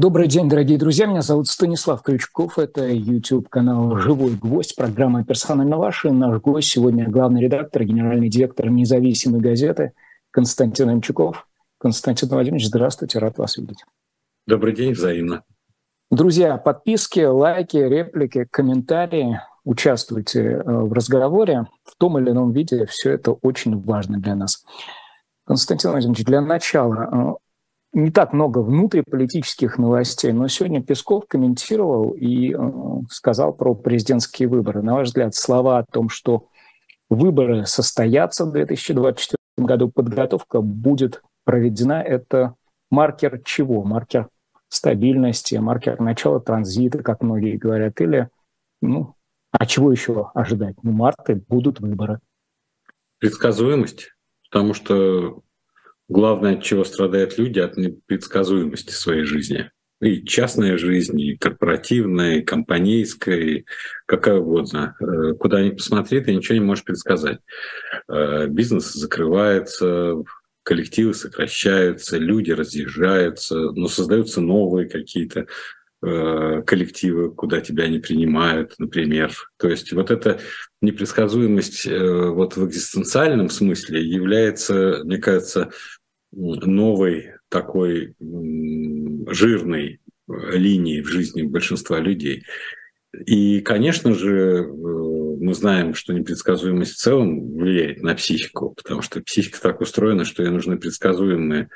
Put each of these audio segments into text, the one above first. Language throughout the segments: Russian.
Добрый день, дорогие друзья. Меня зовут Станислав Крючков. Это YouTube-канал «Живой гвоздь», программа «Персонально ваши». Наш гость сегодня главный редактор, генеральный директор независимой газеты Константин Имчуков. Константин Владимирович, здравствуйте, рад вас видеть. Добрый день, взаимно. Друзья, подписки, лайки, реплики, комментарии. Участвуйте э, в разговоре в том или ином виде. Все это очень важно для нас. Константин Владимирович, для начала, э, не так много внутриполитических новостей, но сегодня Песков комментировал и э, сказал про президентские выборы. На ваш взгляд, слова о том, что выборы состоятся в 2024 году, подготовка будет проведена, это маркер чего? Маркер стабильности, маркер начала транзита, как многие говорят, или, ну, а чего еще ожидать? Ну, марты будут выборы. Предсказуемость, потому что главное, от чего страдают люди, от непредсказуемости своей жизни. И частная жизнь, и корпоративная, и компанейская, и какая угодно. Э, куда ни посмотри, ты ничего не можешь предсказать. Э, бизнес закрывается, коллективы сокращаются, люди разъезжаются, но создаются новые какие-то э, коллективы, куда тебя не принимают, например. То есть вот эта непредсказуемость вот в экзистенциальном смысле является, мне кажется, новой такой жирной линией в жизни большинства людей. И, конечно же, э, мы знаем, что непредсказуемость в целом влияет на психику, потому что психика так устроена, что ей нужны предсказуемые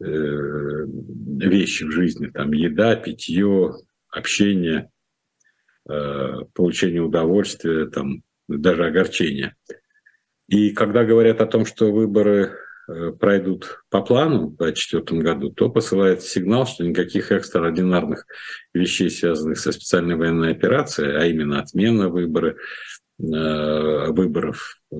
э, вещи в жизни, там еда, питье, общение, э, получение удовольствия, там даже огорчение. И когда говорят о том, что выборы Э, пройдут по плану в 2024 году, то посылается сигнал, что никаких экстраординарных вещей, связанных со специальной военной операцией, а именно отмена выборы, э, выборов, э,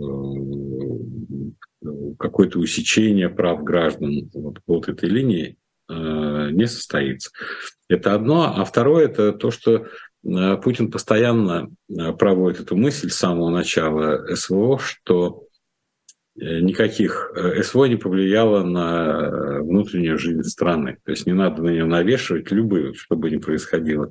какое-то усечение прав граждан вот, вот этой линии не состоится. Это одно. А второе – это то, что Путин постоянно проводит эту мысль с самого начала СВО, что Э, никаких э, СВО не повлияло на э, внутреннюю жизнь страны. То есть не надо на нее навешивать любые, что бы ни происходило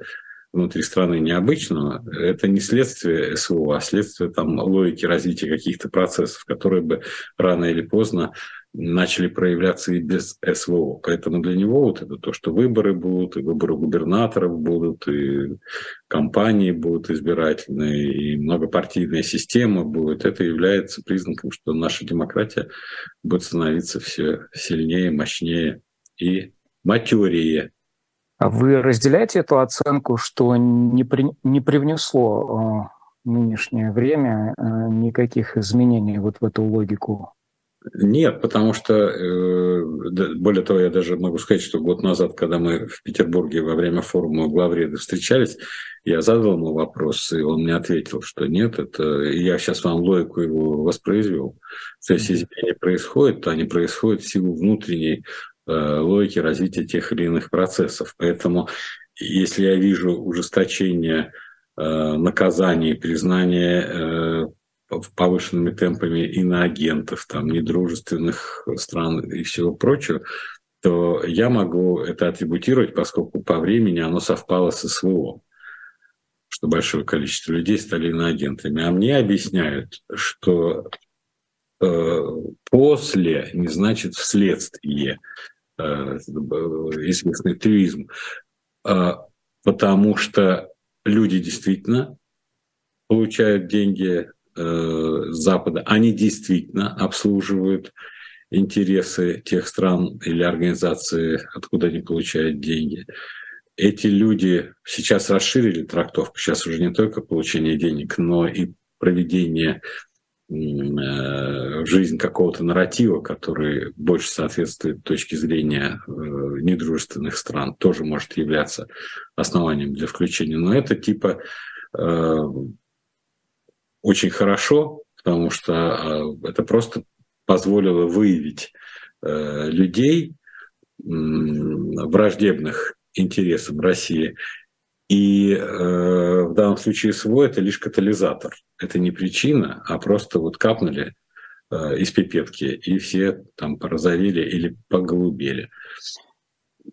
внутри страны необычного, это не следствие СВО, а следствие там, логики развития каких-то процессов, которые бы рано или поздно начали проявляться и без СВО. Поэтому для него вот это то, что выборы будут, и выборы губернаторов будут, и кампании будут избирательные, и многопартийная система будет, это является признаком, что наша демократия будет становиться все сильнее, мощнее и матерее. А вы разделяете эту оценку, что не, при, не привнесло э, нынешнее время э, никаких изменений вот в эту логику нет, потому что, э, более того, я даже могу сказать, что год назад, когда мы в Петербурге во время форума главреда встречались, я задал ему вопрос, и он мне ответил, что нет, это я сейчас вам логику его воспроизвел. То есть изменения происходят, то они происходят в силу внутренней э, логики развития тех или иных процессов. Поэтому если я вижу ужесточение э, наказаний, признание повышенными темпами иноагентов, там, недружественных стран и всего прочего, то я могу это атрибутировать, поскольку по времени оно совпало со СВО, что большое количество людей стали иноагентами. А мне объясняют, что э, после не значит вследствие э, известный трюизм, э, потому что люди действительно получают деньги э, Запада, они действительно обслуживают интересы тех стран или организаций, откуда они получают деньги. Эти люди сейчас расширили трактовку, сейчас уже не только получение денег, но и проведение э, в жизнь какого-то нарратива, который больше соответствует точке зрения э, недружественных стран, тоже может являться основанием для включения. Но это типа очень хорошо, потому что а, это просто позволило выявить э, людей враждебных интересам России. И э, в данном случае СВО это лишь катализатор. Это не причина, а просто вот капнули э, из пипетки, и все там порозовели или поголубели.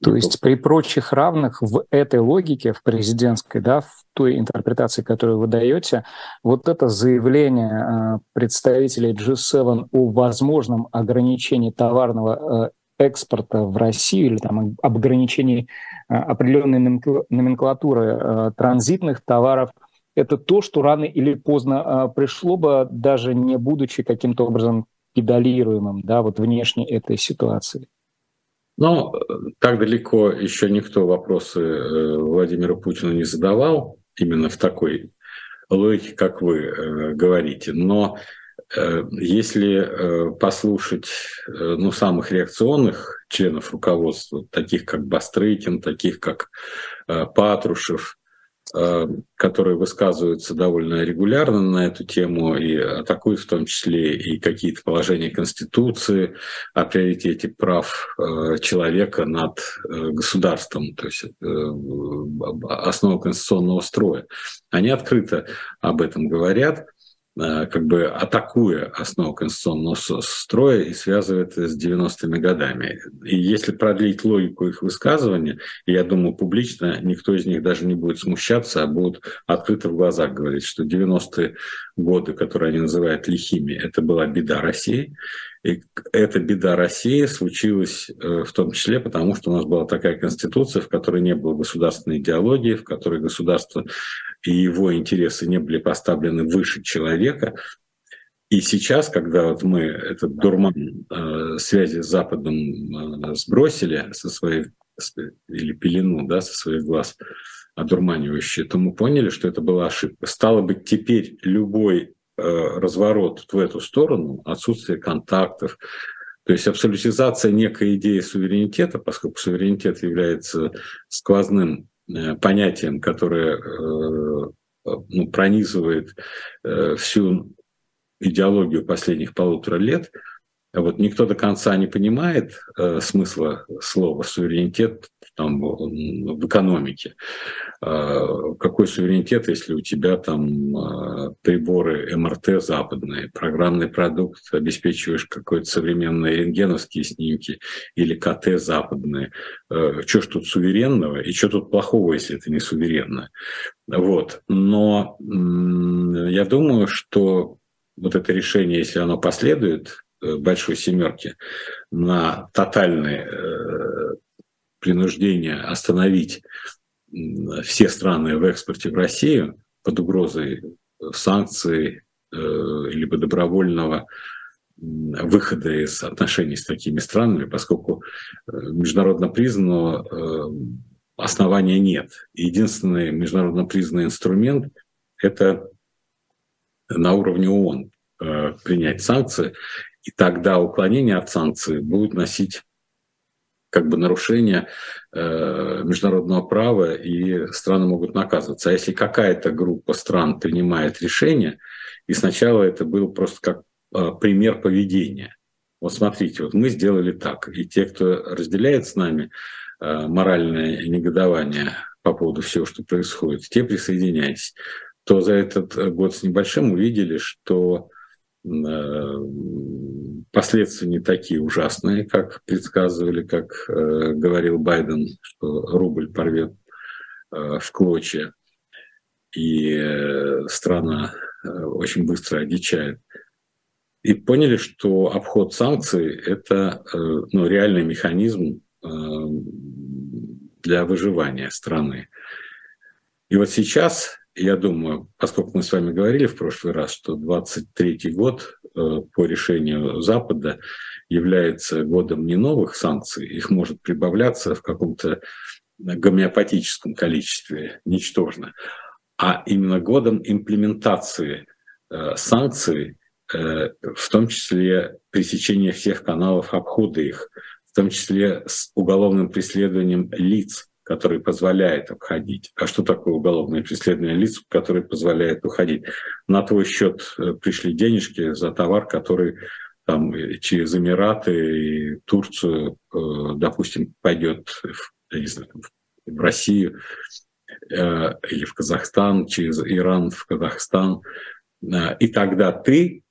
То есть при прочих равных в этой логике, в президентской, да, в той интерпретации, которую вы даете, вот это заявление представителей G7 о возможном ограничении товарного экспорта в Россию или там об ограничении определенной номенклатуры транзитных товаров – это то, что рано или поздно пришло бы, даже не будучи каким-то образом педалируемым, да, вот внешне этой ситуации. Но так далеко еще никто вопросы э, Владимиру Путину не задавал, именно в такой логике, как вы э, говорите. Но э, если послушать ну, самых реакционных членов руководства, таких как Бастрыкин, таких как Патрушев, которые высказываются довольно регулярно на эту тему и атакуют в том числе и какие-то положения Конституции о приоритете прав э, человека над э, государством, то есть основу конституционного строя. Они открыто об этом говорят. Э, как бы атакуя основу конституционного строя и связывая это с 90-ми годами. И если продлить логику их высказывания, я думаю, публично никто из них даже не будет смущаться, а будут открыто в глазах говорить, что 90-е годы, которые они называют лихими, это была беда России. И эта беда России случилась э, в том числе потому, что у нас была такая конституция, в которой не было государственной идеологии, в которой государство и его интересы не были поставлены выше человека. И сейчас, когда вот мы этот дурман э, связи с Западом э, сбросили со своих или пелену да, со своих глаз одурманивающие, то мы поняли, что это была ошибка. Стало быть, теперь любой разворот в эту сторону, отсутствие контактов, то есть абсолютизация некой идеи суверенитета, поскольку суверенитет является сквозным Э, понятием, которое э, ну, пронизывает э, всю идеологию последних полутора лет, вот никто до конца не понимает э, смысла слова суверенитет там, в экономике. Э, какой суверенитет, если у тебя там э, приборы МРТ западные, программный продукт, обеспечиваешь какой-то современные рентгеновские снимки или КТ западные. Э, что ж тут суверенного и что тут плохого, если это не суверенное? Вот. Но я думаю, что вот это решение, если оно последует, большой семерки на тотальное э, принуждение остановить все страны в экспорте в Россию под угрозой санкций э, либо добровольного выхода из отношений с такими странами, поскольку международно признанного основания нет. Единственный международно признанный инструмент – это на уровне ООН принять санкции. И тогда уклонение от санкций будет носить как бы нарушение э, международного права, и страны могут наказываться. А если какая-то группа стран принимает решение, и сначала это был просто как э, пример поведения. Вот смотрите, вот мы сделали так, и те, кто разделяет с нами э, моральное негодование по поводу всего, что происходит, те присоединяйтесь, то за этот год с небольшим увидели, что последствия не такие ужасные, как предсказывали, как э, говорил Байден, что рубль порвет э, в клочья, и страна очень быстро одичает. И поняли, что обход санкций – это ну, реальный механизм для выживания страны. И вот сейчас я думаю, поскольку мы с вами говорили в прошлый раз, что 23 год э, по решению Запада является годом не новых санкций, их может прибавляться в каком-то гомеопатическом количестве, ничтожно, а именно годом имплементации э, санкций, э, в том числе пресечения всех каналов обхода их, в том числе с уголовным преследованием лиц, который позволяет обходить. А что такое уголовное преследование лиц, который позволяет уходить? На твой счет э, пришли денежки за товар, который там э, через Эмираты и Турцию, э, допустим, пойдет в, знаю, в Россию или в Казахстан, через Иран в Казахстан. И тогда ты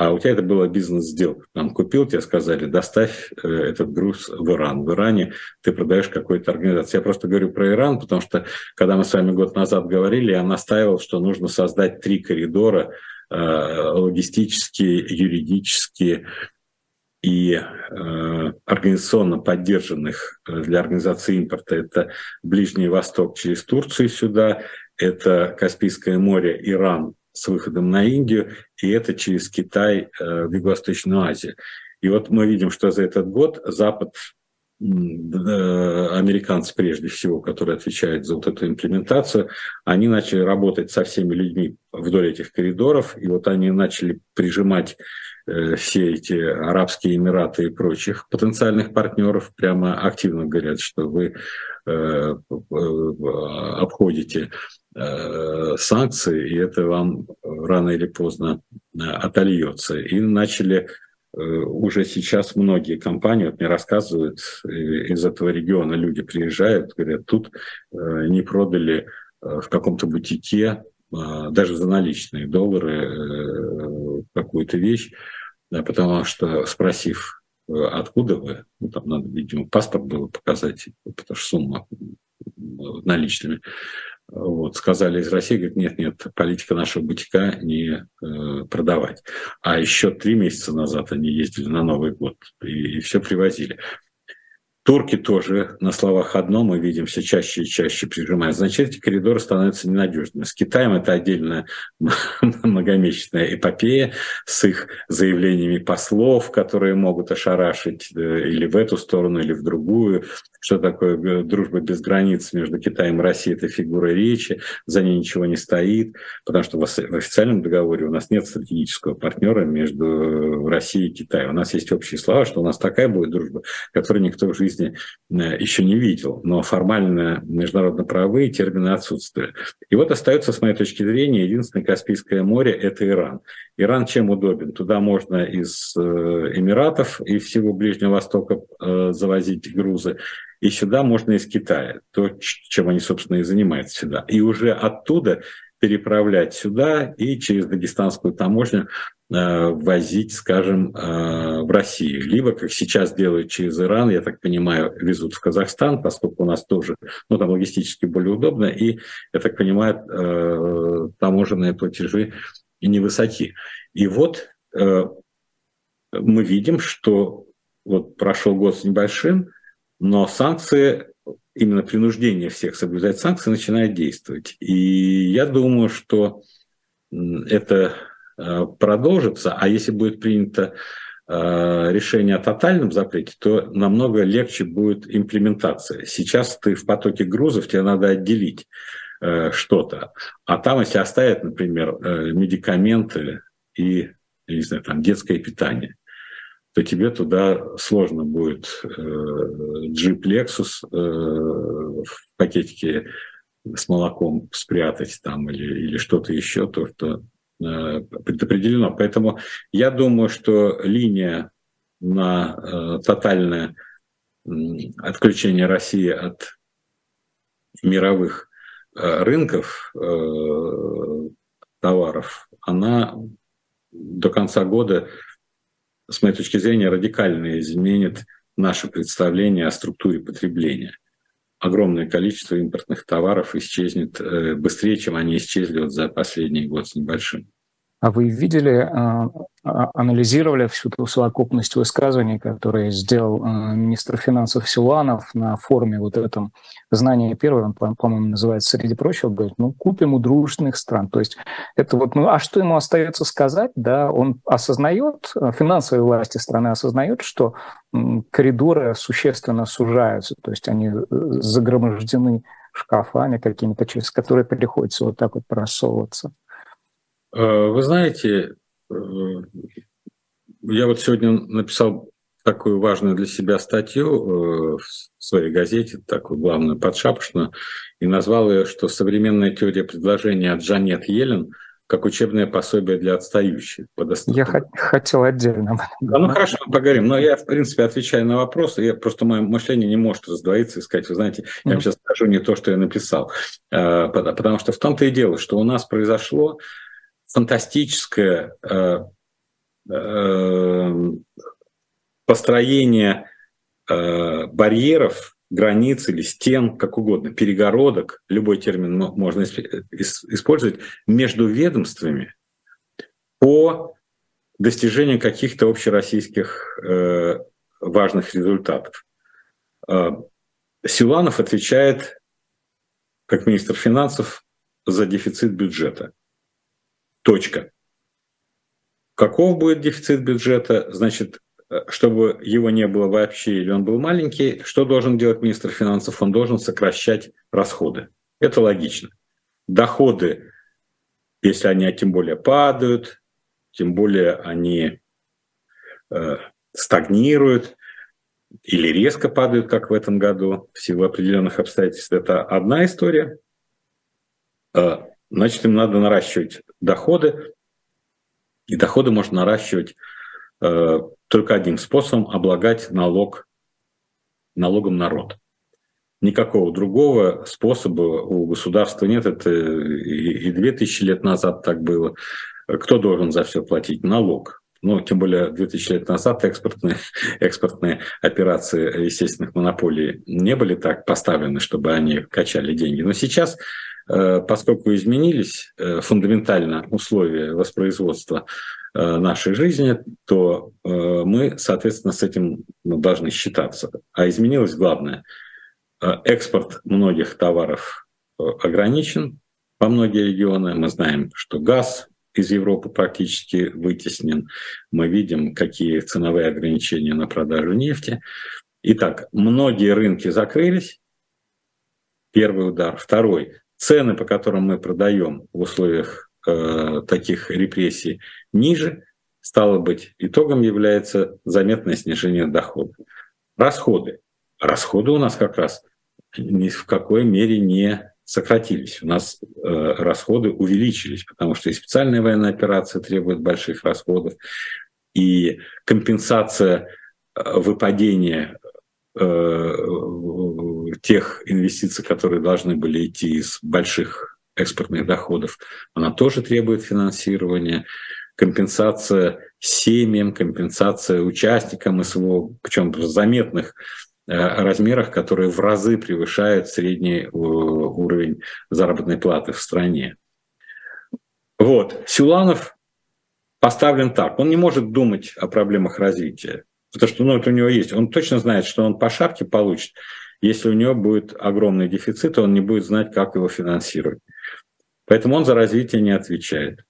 а у тебя это была бизнес-сделка. Там купил, тебе сказали, доставь э, этот груз в Иран. В Иране ты продаешь какой-то организации. Я просто говорю про Иран, потому что, когда мы с вами год назад говорили, я настаивал, что нужно создать три коридора э, логистические, юридические и э, организационно поддержанных для организации импорта. Это Ближний Восток через Турцию сюда, это Каспийское море, Иран с выходом на Индию, и это через Китай э, в Юго-Восточную Азию. И вот мы видим, что за этот год Запад, американцы прежде всего, которые отвечают за вот эту имплементацию, они начали работать со всеми людьми вдоль этих коридоров, и вот они начали прижимать э, все эти Арабские Эмираты и прочих потенциальных партнеров прямо активно говорят, что вы э, обходите Э, санкции, и это вам рано или поздно э, отольется. И начали э, уже сейчас многие компании, вот мне рассказывают, из этого региона люди приезжают, говорят, тут не продали в каком-то бутике даже за наличные доллары какую-то вещь, потому что спросив, откуда вы, ну, там надо, видимо, паспорт было показать, потому что сумма наличными, вот, сказали из России, говорят, нет, нет, политика нашего бутика не э, продавать. А еще три месяца назад они ездили на Новый год и, и все привозили. Турки тоже на словах одно, мы видим, все чаще и чаще прижимают. Значит, эти коридоры становятся ненадежными. С Китаем это отдельная многомесячная эпопея с их заявлениями послов, которые могут ошарашить э, или в эту сторону, или в другую. Что такое э, дружба без границ между Китаем и Россией? Это фигура речи, за ней ничего не стоит, потому что в официальном договоре у нас нет стратегического партнера между Россией и Китаем. У нас есть общие слова, что у нас такая будет дружба, которую никто в жизни э, еще не видел, но формально международно-правовые термины отсутствуют. И вот остается, с моей точки зрения, единственное Каспийское море – это Иран. Иран чем удобен? Туда можно из э, Эмиратов и всего Ближнего Востока э, завозить грузы, и сюда можно из Китая, то, чем они, собственно, и занимаются сюда. И уже оттуда переправлять сюда и через дагестанскую таможню Э, возить, скажем, э, в Россию. Либо, как сейчас делают через Иран, я так понимаю, везут в Казахстан, поскольку у нас тоже, ну, там логистически более удобно, и, я так понимаю, э, таможенные платежи невысоки. И вот мы видим, что вот прошел год с небольшим, но санкции, именно принуждение всех соблюдать санкции начинает действовать. И я думаю, что это Э, продолжится, а если будет принято э, решение о тотальном запрете, то намного легче будет имплементация. Сейчас ты в потоке грузов, тебе надо отделить э, что-то. А там, если оставят, например, медикаменты и, не знаю, там, детское питание, то тебе туда сложно будет джип Lexus в пакетике с молоком спрятать там или, или что-то еще, то, что Э, предопределено. Поэтому я думаю, что линия на э, тотальное отключение России от мировых э, рынков товаров, она до конца года, с моей точки зрения, радикально изменит наше представление о структуре потребления. Огромное количество импортных товаров исчезнет быстрее, чем они исчезли вот за последний год с небольшим. А вы видели, а, а, анализировали всю ту совокупность высказываний, которые сделал а, министр финансов Силуанов на форуме вот этом «Знание первое», он, по-моему, называется, среди прочего, говорит, ну, купим у дружных стран. То есть это вот, ну, а что ему остается сказать, да, он осознает, финансовые власти страны осознают, что коридоры существенно сужаются, то есть они э, загромождены шкафами какими-то, через которые приходится вот так вот просовываться. Э, вы знаете, э, я вот сегодня написал такую важную для себя статью э, в своей газете, такую главную подшапочную, и назвал ее, что «Современная теория предложения от Джанет Йеллен как учебное пособие для отстающих. Я хотел отдельно. Да, ну хорошо, поговорим. Но я, в принципе, отвечаю на вопросы. Я, просто мое мышление не может раздвоиться и сказать, вы знаете, я вам сейчас скажу не то, что я написал. Потому что в том-то и дело, что у нас произошло фантастическое э, построение барьеров, границ или стен, как угодно, перегородок, любой термин можно использовать, между ведомствами по достижению каких-то общероссийских важных результатов. Силанов отвечает, как министр финансов, за дефицит бюджета. Точка. Каков будет дефицит бюджета? Значит, чтобы его не было вообще или он был маленький, что должен делать министр финансов? Он должен сокращать расходы. Это логично. Доходы, если они тем более падают, тем более они э, стагнируют, или резко падают, как в этом году, в силу определенных обстоятельств, это одна история. А, значит, им надо наращивать доходы, и доходы можно наращивать э, только одним способом – облагать налог, налогом народ. Никакого другого способа у государства нет. Это и 2000 лет назад так было. Кто должен за все платить? Налог ну, тем более 2000 лет назад экспортные, экспортные операции естественных монополий не были так поставлены, чтобы они качали деньги. Но сейчас, поскольку изменились э, фундаментально условия воспроизводства э, нашей жизни, то мы, соответственно, с этим должны считаться. А изменилось главное. Экспорт многих товаров ограничен во многие регионы. Мы знаем, что газ, из Европы практически вытеснен. Мы видим, какие ценовые ограничения на продажу нефти. Итак, многие рынки закрылись. Первый удар. Второй. Цены, по которым мы продаем в условиях э, таких репрессий, ниже. Стало быть, итогом является заметное снижение дохода. Расходы. Расходы у нас как раз ни в какой мере не сократились, у нас э, расходы увеличились, потому что и специальная военная операция требует больших расходов, и компенсация э, выпадения э, тех инвестиций, которые должны были идти из больших экспортных доходов, она тоже требует финансирования. Компенсация семьям, компенсация участникам СВО, причем в заметных Э, размерах, которые в разы превышают средний э, уровень заработной платы в стране. Вот. Силанов поставлен так. Он не может думать о проблемах развития, потому что ну, это у него есть. Он точно знает, что он по шапке получит. Если у него будет огромный дефицит, он не будет знать, как его финансировать. Поэтому он за развитие не отвечает.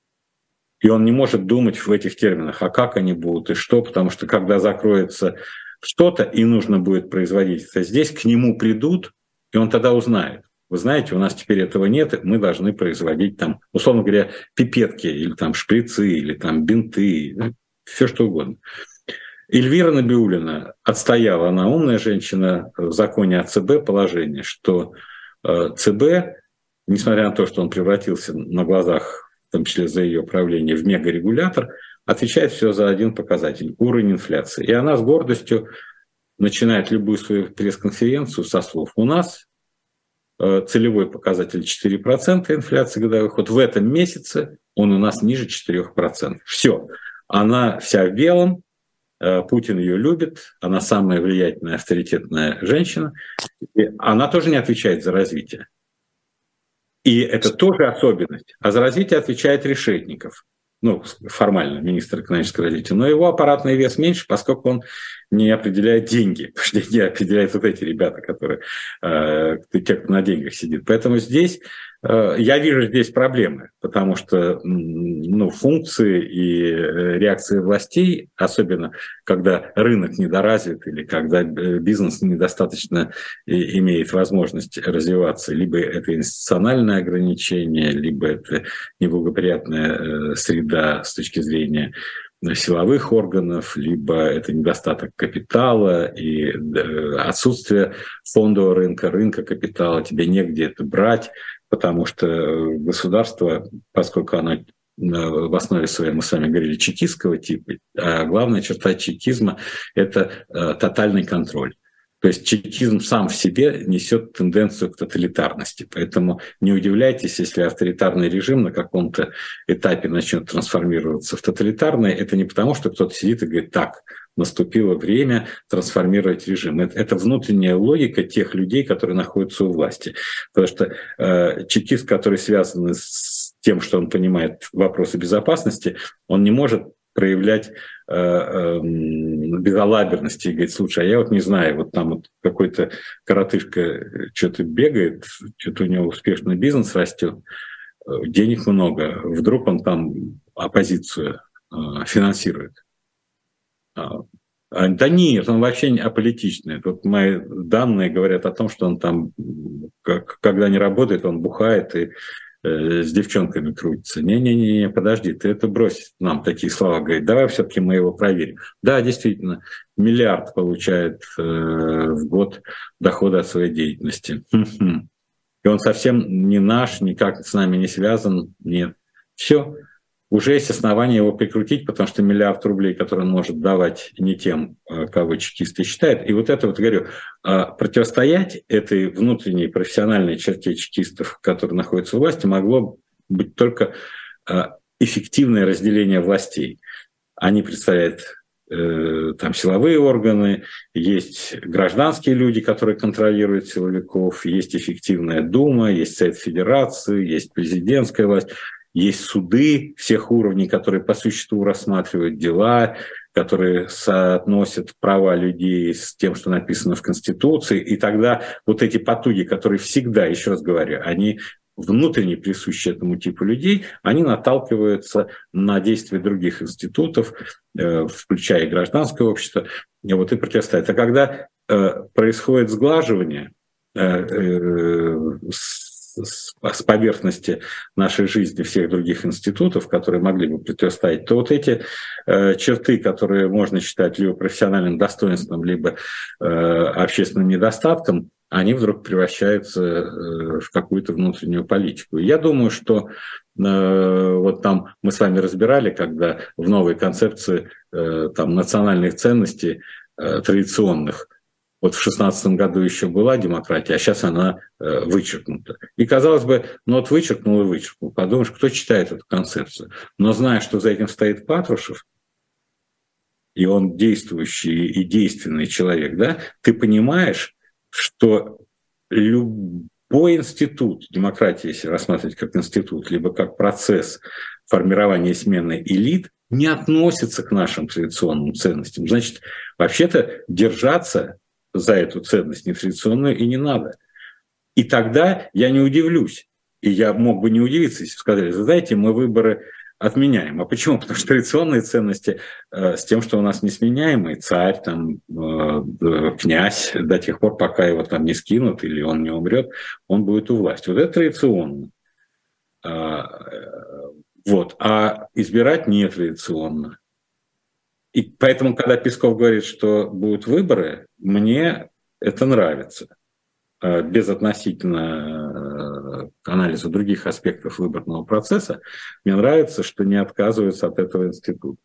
И он не может думать в этих терминах, а как они будут и что, потому что когда закроется что-то и нужно будет производить это здесь, к нему придут, и он тогда узнает. Вы знаете, у нас теперь этого нет, мы должны производить там, условно говоря, пипетки или там шприцы, или там бинты, все что угодно. Эльвира Набиулина отстояла, она умная женщина, в законе о ЦБ положение, что э, ЦБ, несмотря на то, что он превратился на глазах, в том числе за ее правление, в мегарегулятор, отвечает все за один показатель – уровень инфляции. И она с гордостью начинает любую свою пресс-конференцию со слов «У нас э, целевой показатель 4% инфляции годовых, вот в этом месяце он у нас ниже 4%. Все, она вся в белом, Путин ее любит, она самая влиятельная, авторитетная женщина, и она тоже не отвечает за развитие. И это тоже особенность. А за развитие отвечает Решетников – ну, формально министр экономического развития, но его аппаратный вес меньше, поскольку он не определяет деньги, потому что деньги определяют вот эти ребята, которые, э, те, кто на деньгах сидит. Поэтому здесь Э, я вижу здесь проблемы, потому что ну, функции и э, реакции властей, особенно когда рынок недоразвит или когда э, бизнес недостаточно имеет возможность развиваться, либо это институциональное ограничение, либо это неблагоприятная среда с точки зрения силовых органов, либо это недостаток капитала и отсутствие фондового рынка, рынка капитала, тебе негде это брать, потому что государство, поскольку оно э, в основе своей, мы с вами говорили, чекистского типа, а главная черта чекизма – это э, тотальный контроль. То есть чекизм сам в себе несет тенденцию к тоталитарности. Поэтому не удивляйтесь, если авторитарный режим на каком-то этапе начнет трансформироваться в тоталитарный. Это не потому, что кто-то сидит и говорит, так, наступило время трансформировать режим. Это, это внутренняя логика тех людей, которые находятся у власти. Потому что э, чекист, который связан с тем, что он понимает вопросы безопасности, он не может проявлять э, э, безалаберности и говорить, слушай, а я вот не знаю, вот там вот какой-то коротышка что-то бегает, что-то у него успешный бизнес растет, э, денег много, вдруг он там оппозицию э, финансирует. А, а, да нет, он вообще не аполитичный. Тут мои данные говорят о том, что он там, как, когда не работает, он бухает и э, с девчонками крутится. Не-не-не, подожди, ты это брось нам такие слова говорить. Давай все-таки мы его проверим. Да, действительно, миллиард получает э, в год дохода от своей деятельности. И он совсем не наш, никак с нами не связан. Нет. Все уже есть основания его прикрутить, потому что миллиард рублей, который он может давать не тем, э, кого чекисты считают. И вот это вот, говорю, э, противостоять этой внутренней профессиональной черте чекистов, которые находятся у власти, могло быть только э, эффективное разделение властей. Они представляют там силовые органы, есть гражданские люди, которые контролируют силовиков, есть эффективная дума, есть Совет Федерации, есть президентская власть. Есть суды всех уровней, которые по существу рассматривают дела, которые соотносят права людей с тем, что написано в Конституции. И тогда вот эти потуги, которые всегда, еще раз говорю, они внутренне присущи этому типу людей, они наталкиваются на действия других институтов, э, включая гражданское общество, вот и противостоят. А когда э, происходит сглаживание э, с поверхности нашей жизни всех других институтов, которые могли бы противостоять, то вот эти э, черты, которые можно считать либо профессиональным достоинством, либо э, общественным недостатком, они вдруг превращаются э, в какую-то внутреннюю политику. Я думаю, что вот там мы с вами разбирали, когда в новой концепции там, национальных ценностей традиционных – вот в шестнадцатом году еще была демократия, а сейчас она э, вычеркнута. И казалось бы, ну вот вычеркнул и вычеркнул. Подумаешь, кто читает эту концепцию? Но зная, что за этим стоит Патрушев, и он действующий и действенный человек, да, ты понимаешь, что любой институт демократии, если рассматривать как институт, либо как процесс формирования смены элит, не относится к нашим традиционным ценностям. Значит, вообще-то держаться за эту ценность нетрадиционную и не надо. И тогда я не удивлюсь. И я мог бы не удивиться, если бы сказали, знаете, мы выборы отменяем. А почему? Потому что традиционные ценности э, с тем, что у нас несменяемый царь, там, э, князь, до тех пор, пока его там не скинут или он не умрет, он будет у власти. Вот это традиционно. А, э, вот. А избирать не традиционно. И поэтому, когда Песков говорит, что будут выборы, мне это нравится. Э, Безотносительно э, к анализу других аспектов выборного процесса, мне нравится, что не отказываются от этого института.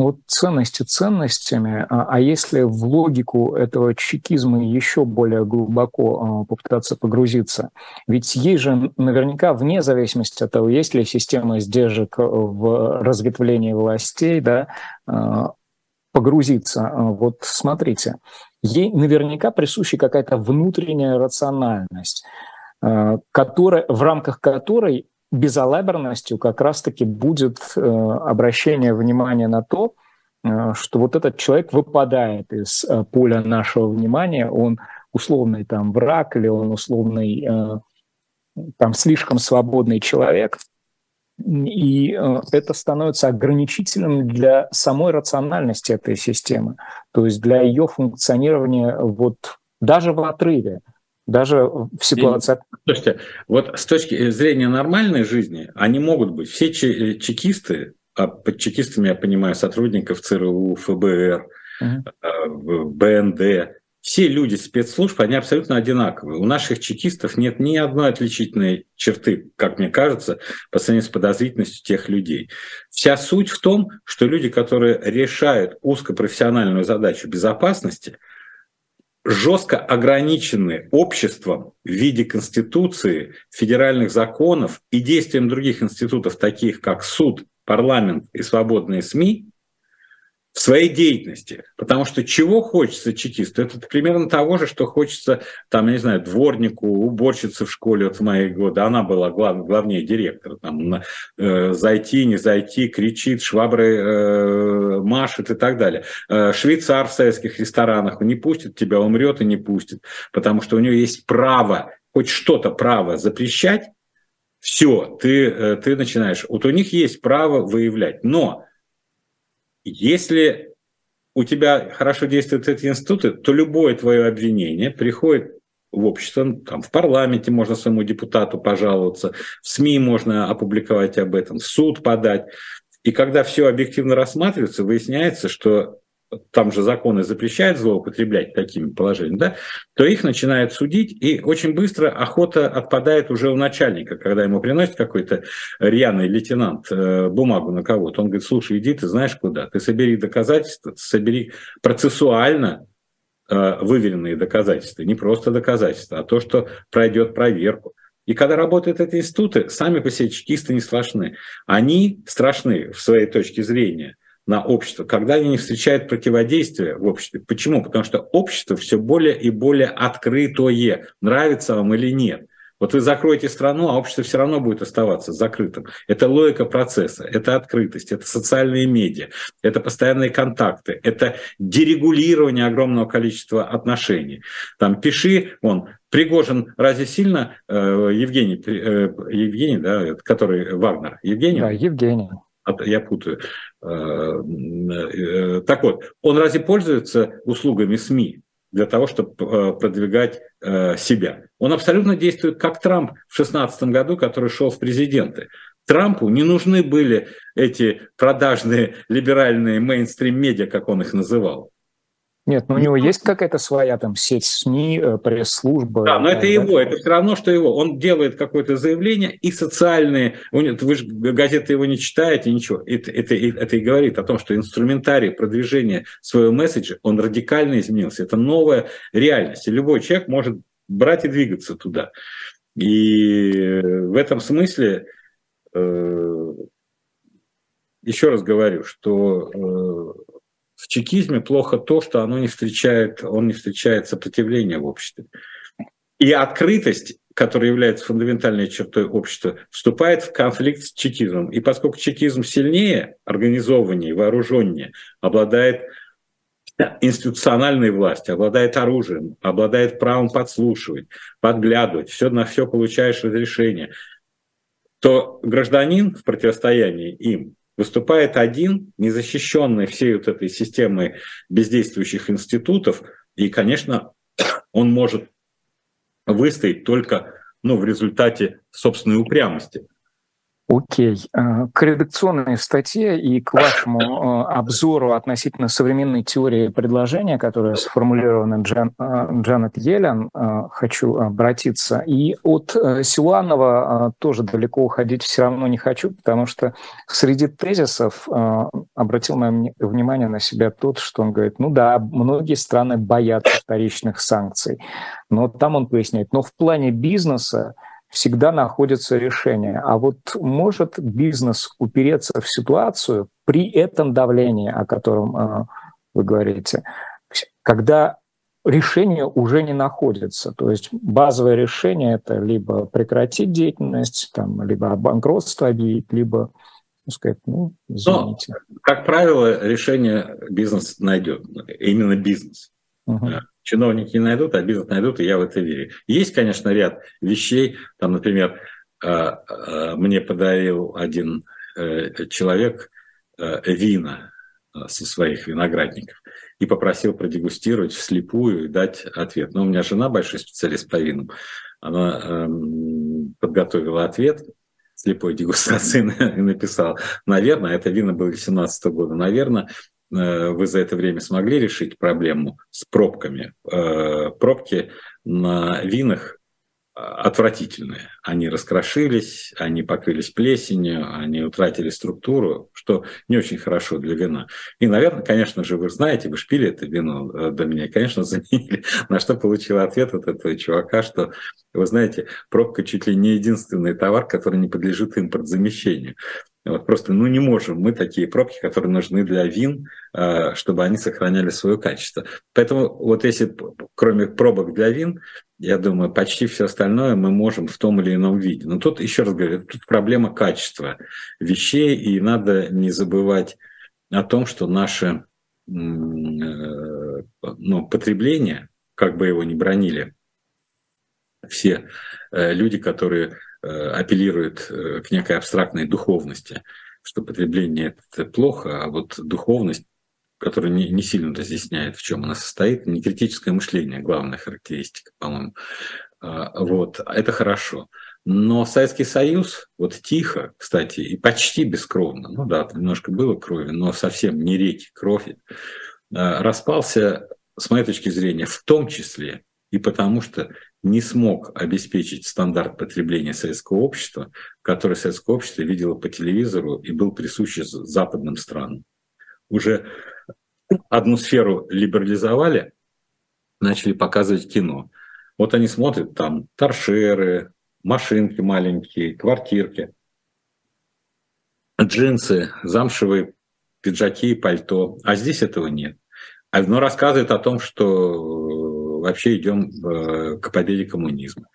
Ну вот ценности ценностями, а, а если в логику этого чекизма еще более глубоко а, попытаться погрузиться, ведь есть же наверняка вне зависимости от того, есть ли система сдержек в разветвлении властей, да, а, погрузиться. Вот смотрите, ей наверняка присуща какая-то внутренняя рациональность, которая, в рамках которой безалаберностью как раз-таки будет э, обращение внимания на то, э, что вот этот человек выпадает из э, поля нашего внимания, он условный там враг или он условный там слишком свободный человек, и это становится ограничительным для самой рациональности этой системы, то есть для ее функционирования вот даже в отрыве даже в ситуации... Слушайте, вот с точки зрения нормальной жизни, они могут быть. Все чекисты, а под чекистами я понимаю сотрудников ЦРУ, ФБР, uh-huh. БНД, все люди спецслужб, они абсолютно одинаковые. У наших чекистов нет ни одной отличительной черты, как мне кажется, по сравнению с подозрительностью тех людей. Вся суть в том, что люди, которые решают узкопрофессиональную задачу безопасности – жестко ограничены обществом в виде Конституции, федеральных законов и действием других институтов, таких как суд, парламент и свободные СМИ, в своей деятельности. Потому что чего хочется чекисту? Это примерно того же, что хочется, там, я не знаю, дворнику, уборщице в школе вот в мои годы. Она была глав, главнее директора. Там, э, зайти, не зайти, кричит, швабры э, машет и так далее. Э, швейцар в советских ресторанах не пустит тебя, умрет и не пустит. Потому что у него есть право, хоть что-то право запрещать, все, ты, э, ты начинаешь. Вот у них есть право выявлять. Но если у тебя хорошо действуют эти институты, то любое твое обвинение приходит в общество, там, в парламенте можно своему депутату пожаловаться, в СМИ можно опубликовать об этом, в суд подать. И когда все объективно рассматривается, выясняется, что там же законы запрещают злоупотреблять такими положениями, да, то их начинают судить, и очень быстро охота отпадает уже у начальника, когда ему приносит какой-то рьяный лейтенант э, бумагу на кого-то. Он говорит, слушай, иди, ты знаешь куда, ты собери доказательства, собери процессуально э, выверенные доказательства, не просто доказательства, а то, что пройдет проверку. И когда работают эти институты, сами по себе чекисты не страшны. Они страшны в своей точке зрения на общество, когда они не встречают противодействия в обществе. Почему? Потому что общество все более и более открытое, нравится вам или нет. Вот вы закроете страну, а общество все равно будет оставаться закрытым. Это логика процесса, это открытость, это социальные медиа, это постоянные контакты, это дерегулирование огромного количества отношений. Там пиши, он Пригожин разве сильно э, Евгений, э, Евгений, да, который Вагнер, Евгений? Да, Евгений я путаю. Э, э, так вот, он разве пользуется услугами СМИ для того, чтобы э, продвигать себя? Он абсолютно действует как Трамп в 2016 году, который шел в президенты. Трампу не нужны были эти продажные либеральные мейнстрим-медиа, как он их называл. Нет, но у него есть какая-то своя там сеть СМИ, э, пресс-служба. Да, но это его, это все равно, что его. Он делает какое-то заявление, и социальные, вы же газеты его не читаете, ничего. Это, это, это и говорит о том, что инструментарий продвижения своего месседжа, он радикально изменился. Это новая реальность. И любой человек может брать и двигаться туда. И в этом смысле, э, еще раз говорю, что э, в чекизме плохо то, что оно не встречает, он не встречает сопротивления в обществе. И открытость, которая является фундаментальной чертой общества, вступает в конфликт с чекизмом. И поскольку чекизм сильнее, организованнее, вооруженнее, обладает институциональной властью, обладает оружием, обладает правом подслушивать, подглядывать, все на все получаешь разрешение, то гражданин в противостоянии им выступает один, незащищенный всей вот этой системой бездействующих институтов, и, конечно, он может выстоять только ну, в результате собственной упрямости. Окей. Э, к редакционной статье и к вашему э, обзору относительно современной теории предложения, которая сформулирована Джан, э, Джанет Йеллен, хочу обратиться. И от Силуанова тоже далеко уходить все равно не хочу, потому что среди тезисов обратил мое внимание на себя тот, что он говорит, ну да, многие страны боятся вторичных санкций. Но там он поясняет, но в плане бизнеса всегда находится решение. А вот может бизнес упереться в ситуацию при этом давлении, о котором э, вы говорите, когда решение уже не находится. То есть базовое решение это либо прекратить деятельность, там, либо банкротство объявить, либо ну, сказать, ну, извините. Но, как правило, решение бизнес найдет, именно бизнес. Угу. Чиновники не найдут, а бизнес найдут, и я в это верю. Есть, конечно, ряд вещей. Там, например, а, а, мне подарил один э, человек э, вина э, со своих виноградников и попросил продегустировать вслепую и дать ответ. Но у меня жена большой специалист по винам. Она эм, подготовила ответ слепой дегустации и написала, наверное, это вино было 17 года, наверное, Э, вы за это время смогли решить проблему с пробками? Э, пробки на винах отвратительные. Они раскрошились, они покрылись плесенью, они утратили структуру, что не очень хорошо для вина. И, наверное, конечно же, вы знаете, вы шпили это вино э, меня, конечно, заменили, на что получил ответ от этого чувака, что, вы знаете, пробка чуть ли не единственный товар, который не подлежит импортзамещению. Вот просто, ну, не можем мы такие пробки, которые нужны для вин, э, чтобы они сохраняли свое качество. Поэтому вот если кроме пробок для вин, я думаю, почти все остальное мы можем в том или ином виде. Но тут, еще раз говорю, тут проблема качества вещей, и надо не забывать о том, что наше э, ну, потребление, как бы его ни бронили, все э, люди, которые э, апеллируют к некой абстрактной духовности, что потребление это плохо, а вот духовность который не, не сильно разъясняет, в чем она состоит. Не критическое мышление, главная характеристика, по-моему. А, вот, это хорошо. Но Советский Союз, вот тихо, кстати, и почти бескровно, ну да, немножко было крови, но совсем не реки крови, а, распался, с моей точки зрения, в том числе и потому, что не смог обеспечить стандарт потребления советского общества, который советское общество видело по телевизору и был присущ западным странам. Уже одну сферу либерализовали, начали показывать кино. Вот они смотрят там торшеры, машинки маленькие, квартирки, джинсы, замшевые пиджаки пальто. А здесь этого нет. Но рассказывает о том, что вообще идем э, к победе коммунизма.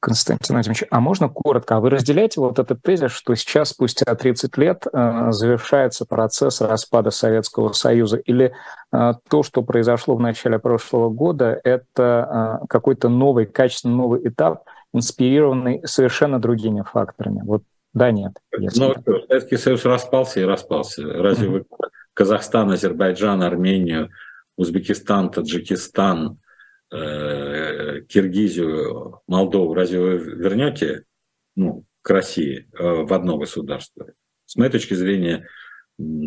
Константин Владимирович, а можно коротко, а вы разделяете вот этот тезис, что сейчас, спустя 30 лет, э, завершается процесс распада Советского Союза? Или э, то, что произошло в начале прошлого года, это какой-то новый, качественно новый этап, инспирированный совершенно другими факторами? Вот да, нет. Ну, Советский Союз распался и распался. Разве mm-hmm. вы Казахстан, Азербайджан, Армению, Узбекистан, Таджикистан, Э, Киргизию, Молдову, разве вы вернете ну, к России э, в одно государство? С моей точки зрения,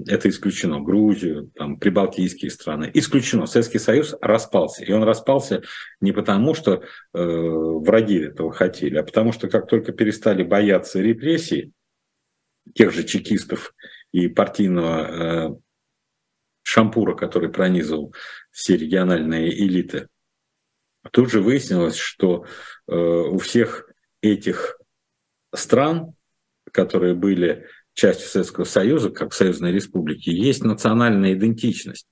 это исключено. Грузию, там, прибалтийские страны. Исключено. Советский Союз распался. И он распался не потому, что э, враги этого хотели, а потому что как только перестали бояться репрессий тех же чекистов и партийного э, шампура, который пронизывал все региональные элиты, Тут же выяснилось, что э, у всех этих стран, которые были частью Советского Союза, как союзной республики, есть национальная идентичность.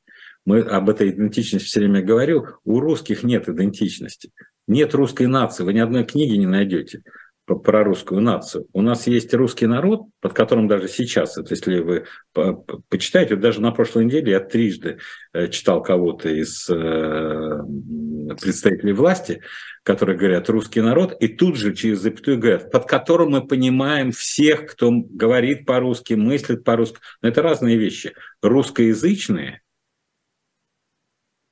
Мы об этой идентичности все время говорю. У русских нет идентичности. Нет русской нации. Вы ни одной книги не найдете про русскую нацию. У нас есть русский народ, под которым даже сейчас, это если вы почитаете, вот даже на прошлой неделе я трижды э, читал кого-то из э, представителей власти, которые говорят русский народ, и тут же через запятую говорят, под которым мы понимаем всех, кто говорит по-русски, мыслит по-русски. Но это разные вещи. Русскоязычные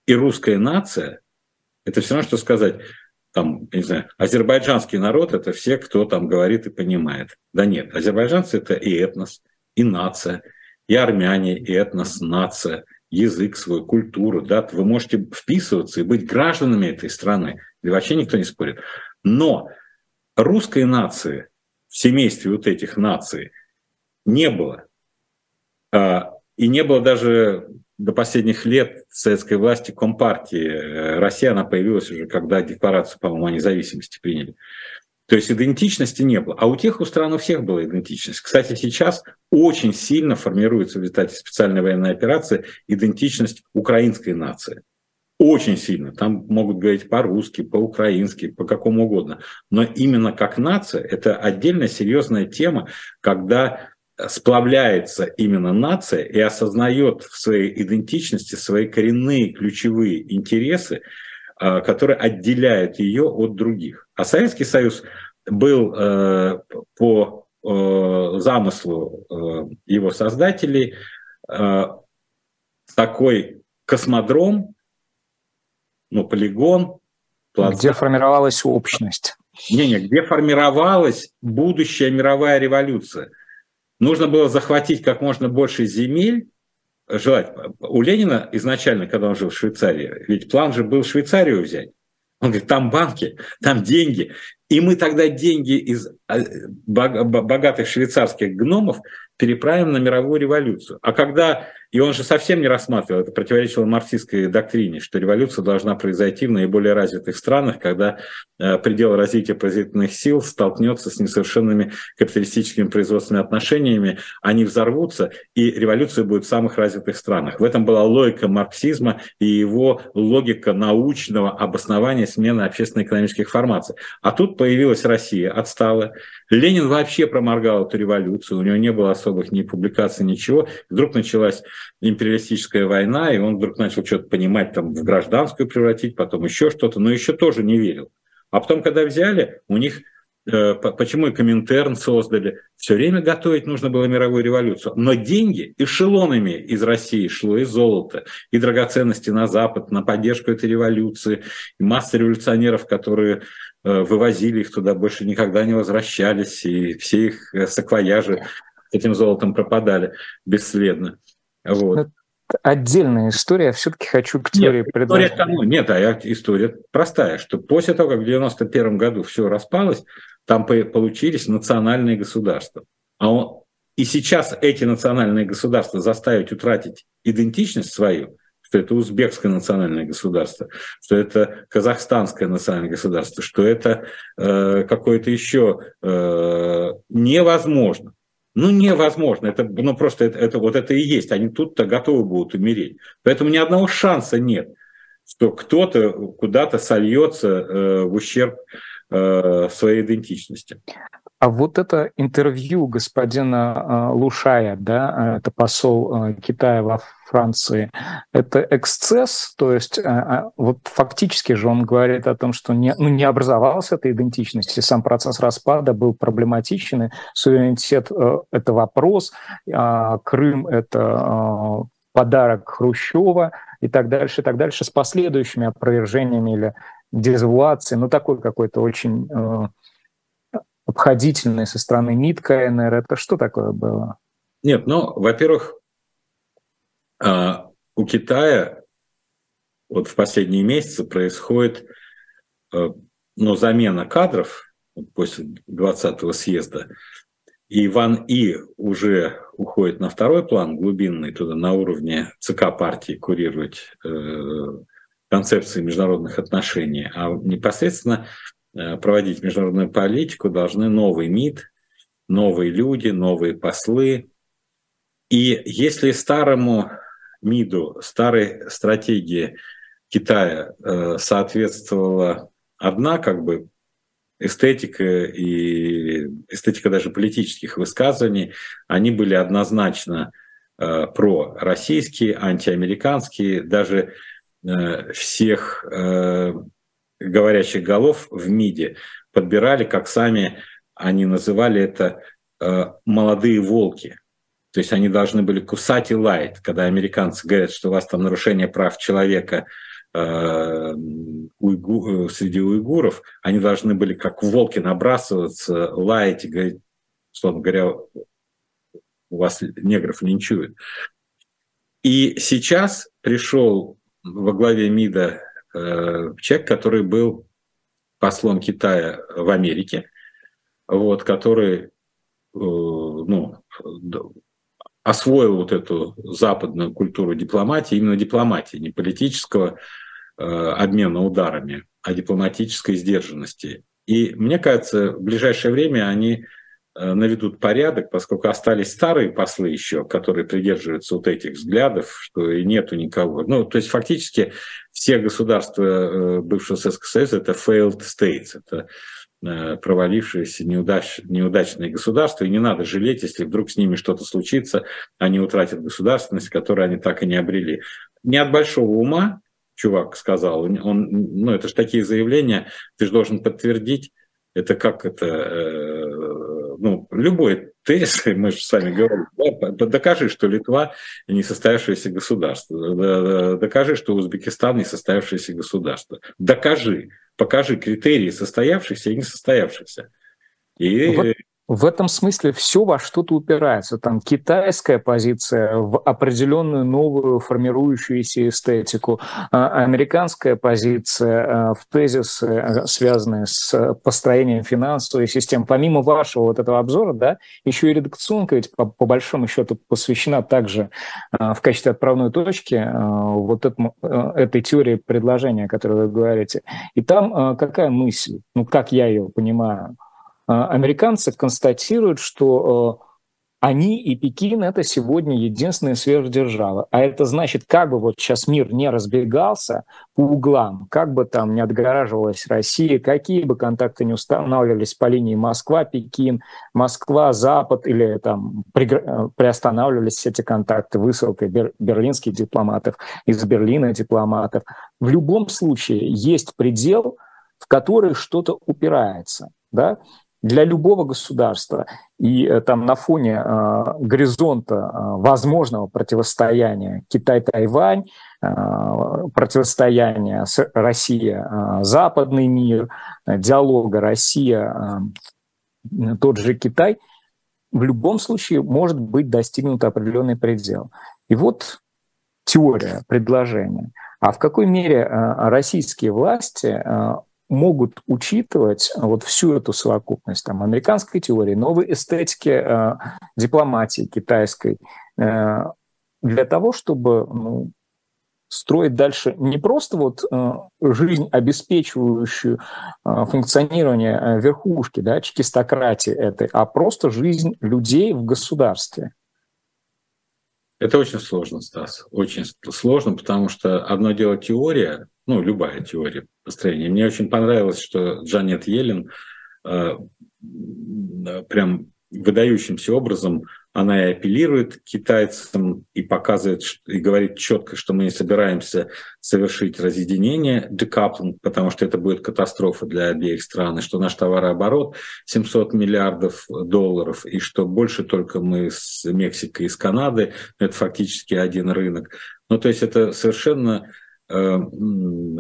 и русская нация – это все равно, что сказать – там, не знаю, азербайджанский народ – это все, кто там говорит и понимает. Да нет, азербайджанцы – это и этнос, и нация, и армяне, и этнос, нация, язык свой, культуру. Да? Вы можете вписываться и быть гражданами этой страны, и вообще никто не спорит. Но русской нации в семействе вот этих наций не было. А, и не было даже до последних лет советской власти Компартии. Э, Россия, она появилась уже, когда декларацию, по-моему, о независимости приняли. То есть идентичности не было. А у тех у стран у всех была идентичность. Кстати, сейчас очень сильно формируется в результате специальной военной операции идентичность украинской нации. Очень сильно. Там могут говорить по-русски, по-украински, по какому угодно. Но именно как нация – это отдельная серьезная тема, когда сплавляется именно нация и осознает в своей идентичности свои коренные ключевые интересы, а, которые отделяют ее от других. А Советский Союз был э, по э, замыслу э, его создателей такой космодром, ну, полигон. Плацдарм. Где формировалась общность. Не-не, где формировалась будущая мировая революция – Нужно было захватить как можно больше земель, желать. У Ленина изначально, когда он жил в Швейцарии, ведь план же был Швейцарию взять. Он говорит, там банки, там деньги. И мы тогда деньги из а, богатых швейцарских гномов переправим на мировую революцию. А когда и он же совсем не рассматривал, это противоречило марксистской доктрине, что революция должна произойти в наиболее развитых странах, когда э, предел развития производительных сил столкнется с несовершенными капиталистическими производственными отношениями, они взорвутся, и революция будет в самых развитых странах. В этом была логика марксизма и его логика научного обоснования смены общественно-экономических формаций. А тут появилась Россия, отстала. Ленин вообще проморгал эту революцию, у него не было особых ни публикаций, ничего. Вдруг началась империалистическая война, и он вдруг начал что-то понимать, там, в гражданскую превратить, потом еще что-то, но еще тоже не верил. А потом, когда взяли, у них э, почему и Коминтерн создали. Все время готовить нужно было мировую революцию. Но деньги эшелонами из России шло и золото, и драгоценности на Запад, на поддержку этой революции, и масса революционеров, которые вывозили их туда, больше никогда не возвращались, и все их э, саквояжи этим золотом пропадали бесследно. Вот. отдельная история. Я все-таки хочу к теории Нет, предложить. История кому? Нет, а история простая, что после того, как в 91 году все распалось, там получились национальные государства. А он, и сейчас эти национальные государства заставить утратить идентичность свою, что это узбекское национальное государство, что это казахстанское национальное государство, что это э, какое-то еще э, невозможно. Ну, невозможно. Это, ну, просто это, это, вот это и есть. Они тут-то готовы будут умереть. Поэтому ни одного шанса нет, что кто-то куда-то сольется э, в ущерб э, своей идентичности. А вот это интервью господина э, Лушая, да, это посол э, Китая во Франции, это эксцесс, то есть э, а, вот фактически же он говорит о том, что не, ну, не образовалась эта идентичность, и сам процесс распада был проблематичен, и суверенитет – это вопрос, а Крым – это подарок Хрущева и так дальше, и так дальше, с последующими опровержениями или дезавуацией, ну такой какой-то очень обходительной со стороны МИД КНР. Это что такое было? Нет, ну, во-первых, а, у Китая вот в последние месяцы происходит а, ну, замена кадров после 20-го съезда. И Ван И уже уходит на второй план, глубинный, туда на уровне ЦК партии курировать э, концепции международных отношений, а непосредственно проводить международную политику, должны новый МИД, новые люди, новые послы. И если старому МИДу, старой стратегии Китая э, соответствовала одна как бы эстетика и эстетика даже политических высказываний, они были однозначно э, пророссийские, антиамериканские, даже всех говорящих голов в МИДе подбирали, как сами они называли это, э, молодые волки. То есть они должны были кусать и лаять, когда американцы говорят, что у вас там нарушение прав человека э, уйгу, среди уйгуров, они должны были как волки набрасываться, лаять и говорить, условно говоря, у вас негров линчуют. И сейчас пришел во главе МИДа Э, человек, который был послом Китая в Америке, вот, который э, ну, освоил вот эту западную культуру дипломатии, именно дипломатии, не политического э, обмена ударами, а дипломатической сдержанности. И мне кажется, в ближайшее время они Э, наведут порядок, поскольку остались старые послы еще, которые придерживаются вот этих взглядов, что и нету никого. Ну, то есть фактически все государства э, бывшего Советского Союза – это failed states, это э, провалившиеся неудач, неудачные государства, и не надо жалеть, если вдруг с ними что-то случится, они утратят государственность, которую они так и не обрели. Не от большого ума, чувак сказал, он, ну это же такие заявления, ты же должен подтвердить, это как это любой тезис, мы же с вами говорим, да, докажи, что Литва не состоявшееся государство, докажи, что Узбекистан не состоявшееся государство, докажи, покажи критерии состоявшихся и несостоявшихся. И... Вот в этом смысле все во что-то упирается. Там китайская позиция в определенную новую формирующуюся эстетику, а американская позиция а, в тезисы, а, связанные с построением финансовой системы. Помимо вашего вот этого обзора, да, еще и редакционка ведь по, по большому счету посвящена также в качестве отправной точки вот этому, этой теории предложения, о которой вы говорите. И там какая мысль? Ну, как я ее понимаю – американцы констатируют, что э, они и Пекин – это сегодня единственные сверхдержавы. А это значит, как бы вот сейчас мир не разбегался по углам, как бы там не отгораживалась Россия, какие бы контакты не устанавливались по линии Москва-Пекин, Москва-Запад, или там э, приостанавливались эти контакты высылкой бер, берлинских дипломатов, из Берлина дипломатов. В любом случае есть предел, в который что-то упирается. Да? Для любого государства. И э, там на фоне э, горизонта э, возможного противостояния Китай-Тайвань, э, противостояния с Россия-Западный мир, диалога Россия, тот же Китай, в любом случае может быть достигнут определенный предел. И вот теория предложения. А в какой мере российские власти могут учитывать вот всю эту совокупность там, американской теории, новой эстетики э, дипломатии китайской, э, для того, чтобы ну, строить дальше не просто вот э, жизнь, обеспечивающую э, функционирование э, верхушки, да, чекистократии этой, а просто жизнь людей в государстве. Это очень сложно, Стас, очень сложно, потому что одно дело теория, ну, любая теория построения. Мне очень понравилось, что Джанет Йеллен э, прям выдающимся образом она и апеллирует к китайцам и показывает и говорит четко, что мы не собираемся совершить разъединение, decoupling, потому что это будет катастрофа для обеих стран, и что наш товарооборот 700 миллиардов долларов, и что больше только мы с Мексикой и с Канадой, это фактически один рынок. Ну, то есть это совершенно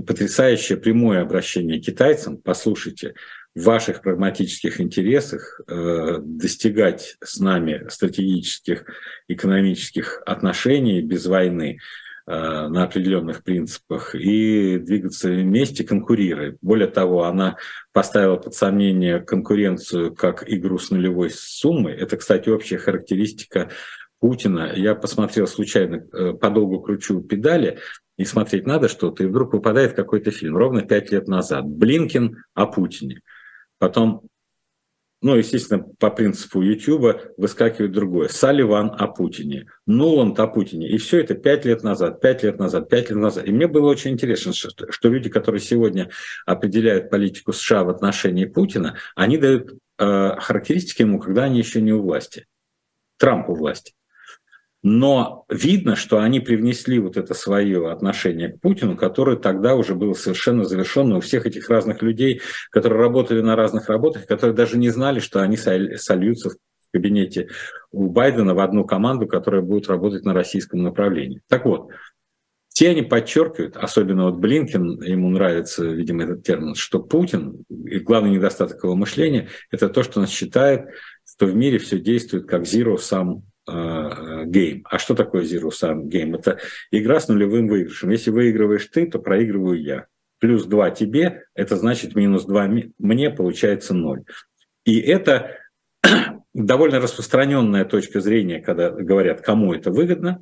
потрясающее прямое обращение к китайцам. Послушайте, в ваших прагматических интересах э, достигать с нами стратегических экономических отношений без войны э, на определенных принципах и двигаться вместе, конкурируя. Более того, она поставила под сомнение конкуренцию как игру с нулевой суммой. Это, кстати, общая характеристика Путина. Я посмотрел случайно, подолгу кручу педали, и смотреть надо что-то, и вдруг выпадает какой-то фильм ровно пять лет назад. Блинкин о Путине. Потом, ну, естественно, по принципу YouTube выскакивает другое. Салливан о Путине. Нуланд о Путине. И все это пять лет назад, пять лет назад, пять лет назад. И мне было очень интересно, что, что люди, которые сегодня определяют политику США в отношении Путина, они дают э, характеристики ему, когда они еще не у власти. Трамп у власти. Но видно, что они привнесли вот это свое отношение к Путину, которое тогда уже было совершенно завершено у всех этих разных людей, которые работали на разных работах, которые даже не знали, что они сольются в кабинете у Байдена в одну команду, которая будет работать на российском направлении. Так вот, те они подчеркивают, особенно вот Блинкин, ему нравится, видимо, этот термин, что Путин, и главный недостаток его мышления, это то, что он считает, что в мире все действует как zero sum гейм. А что такое Zero Sum Game? Это игра с нулевым выигрышем. Если выигрываешь ты, то проигрываю я. Плюс 2 тебе, это значит минус 2 мне, получается 0. И это довольно распространенная точка зрения, когда говорят, кому это выгодно,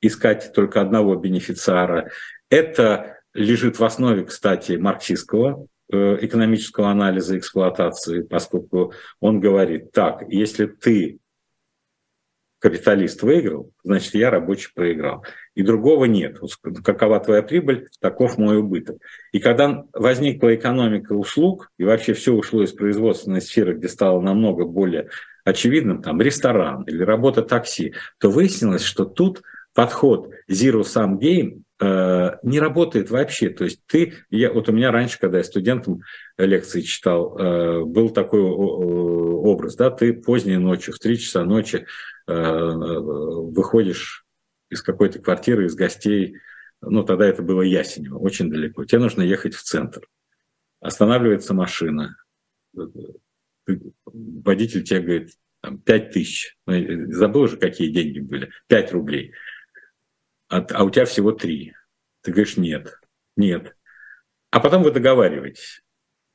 искать только одного бенефициара. Это лежит в основе, кстати, марксистского э, экономического анализа эксплуатации, поскольку он говорит, так, если ты капиталист выиграл, значит, я рабочий проиграл. И другого нет. Какова твоя прибыль, таков мой убыток. И когда возникла экономика услуг, и вообще все ушло из производственной сферы, где стало намного более очевидным, там, ресторан или работа такси, то выяснилось, что тут подход Zero Sum Game не работает вообще. То есть ты, я, вот у меня раньше, когда я студентам лекции читал, э, был такой образ, да, ты поздней ночью, в 3 часа ночи Э, выходишь из какой-то квартиры, из гостей, ну, тогда это было Ясенево, очень далеко. Тебе нужно ехать в центр. Останавливается машина. водитель тебе говорит, там, 5 тысяч. Ну, забыл уже, какие деньги были. 5 рублей. А, а у тебя всего 3. Ты говоришь, нет, нет. А потом вы договариваетесь.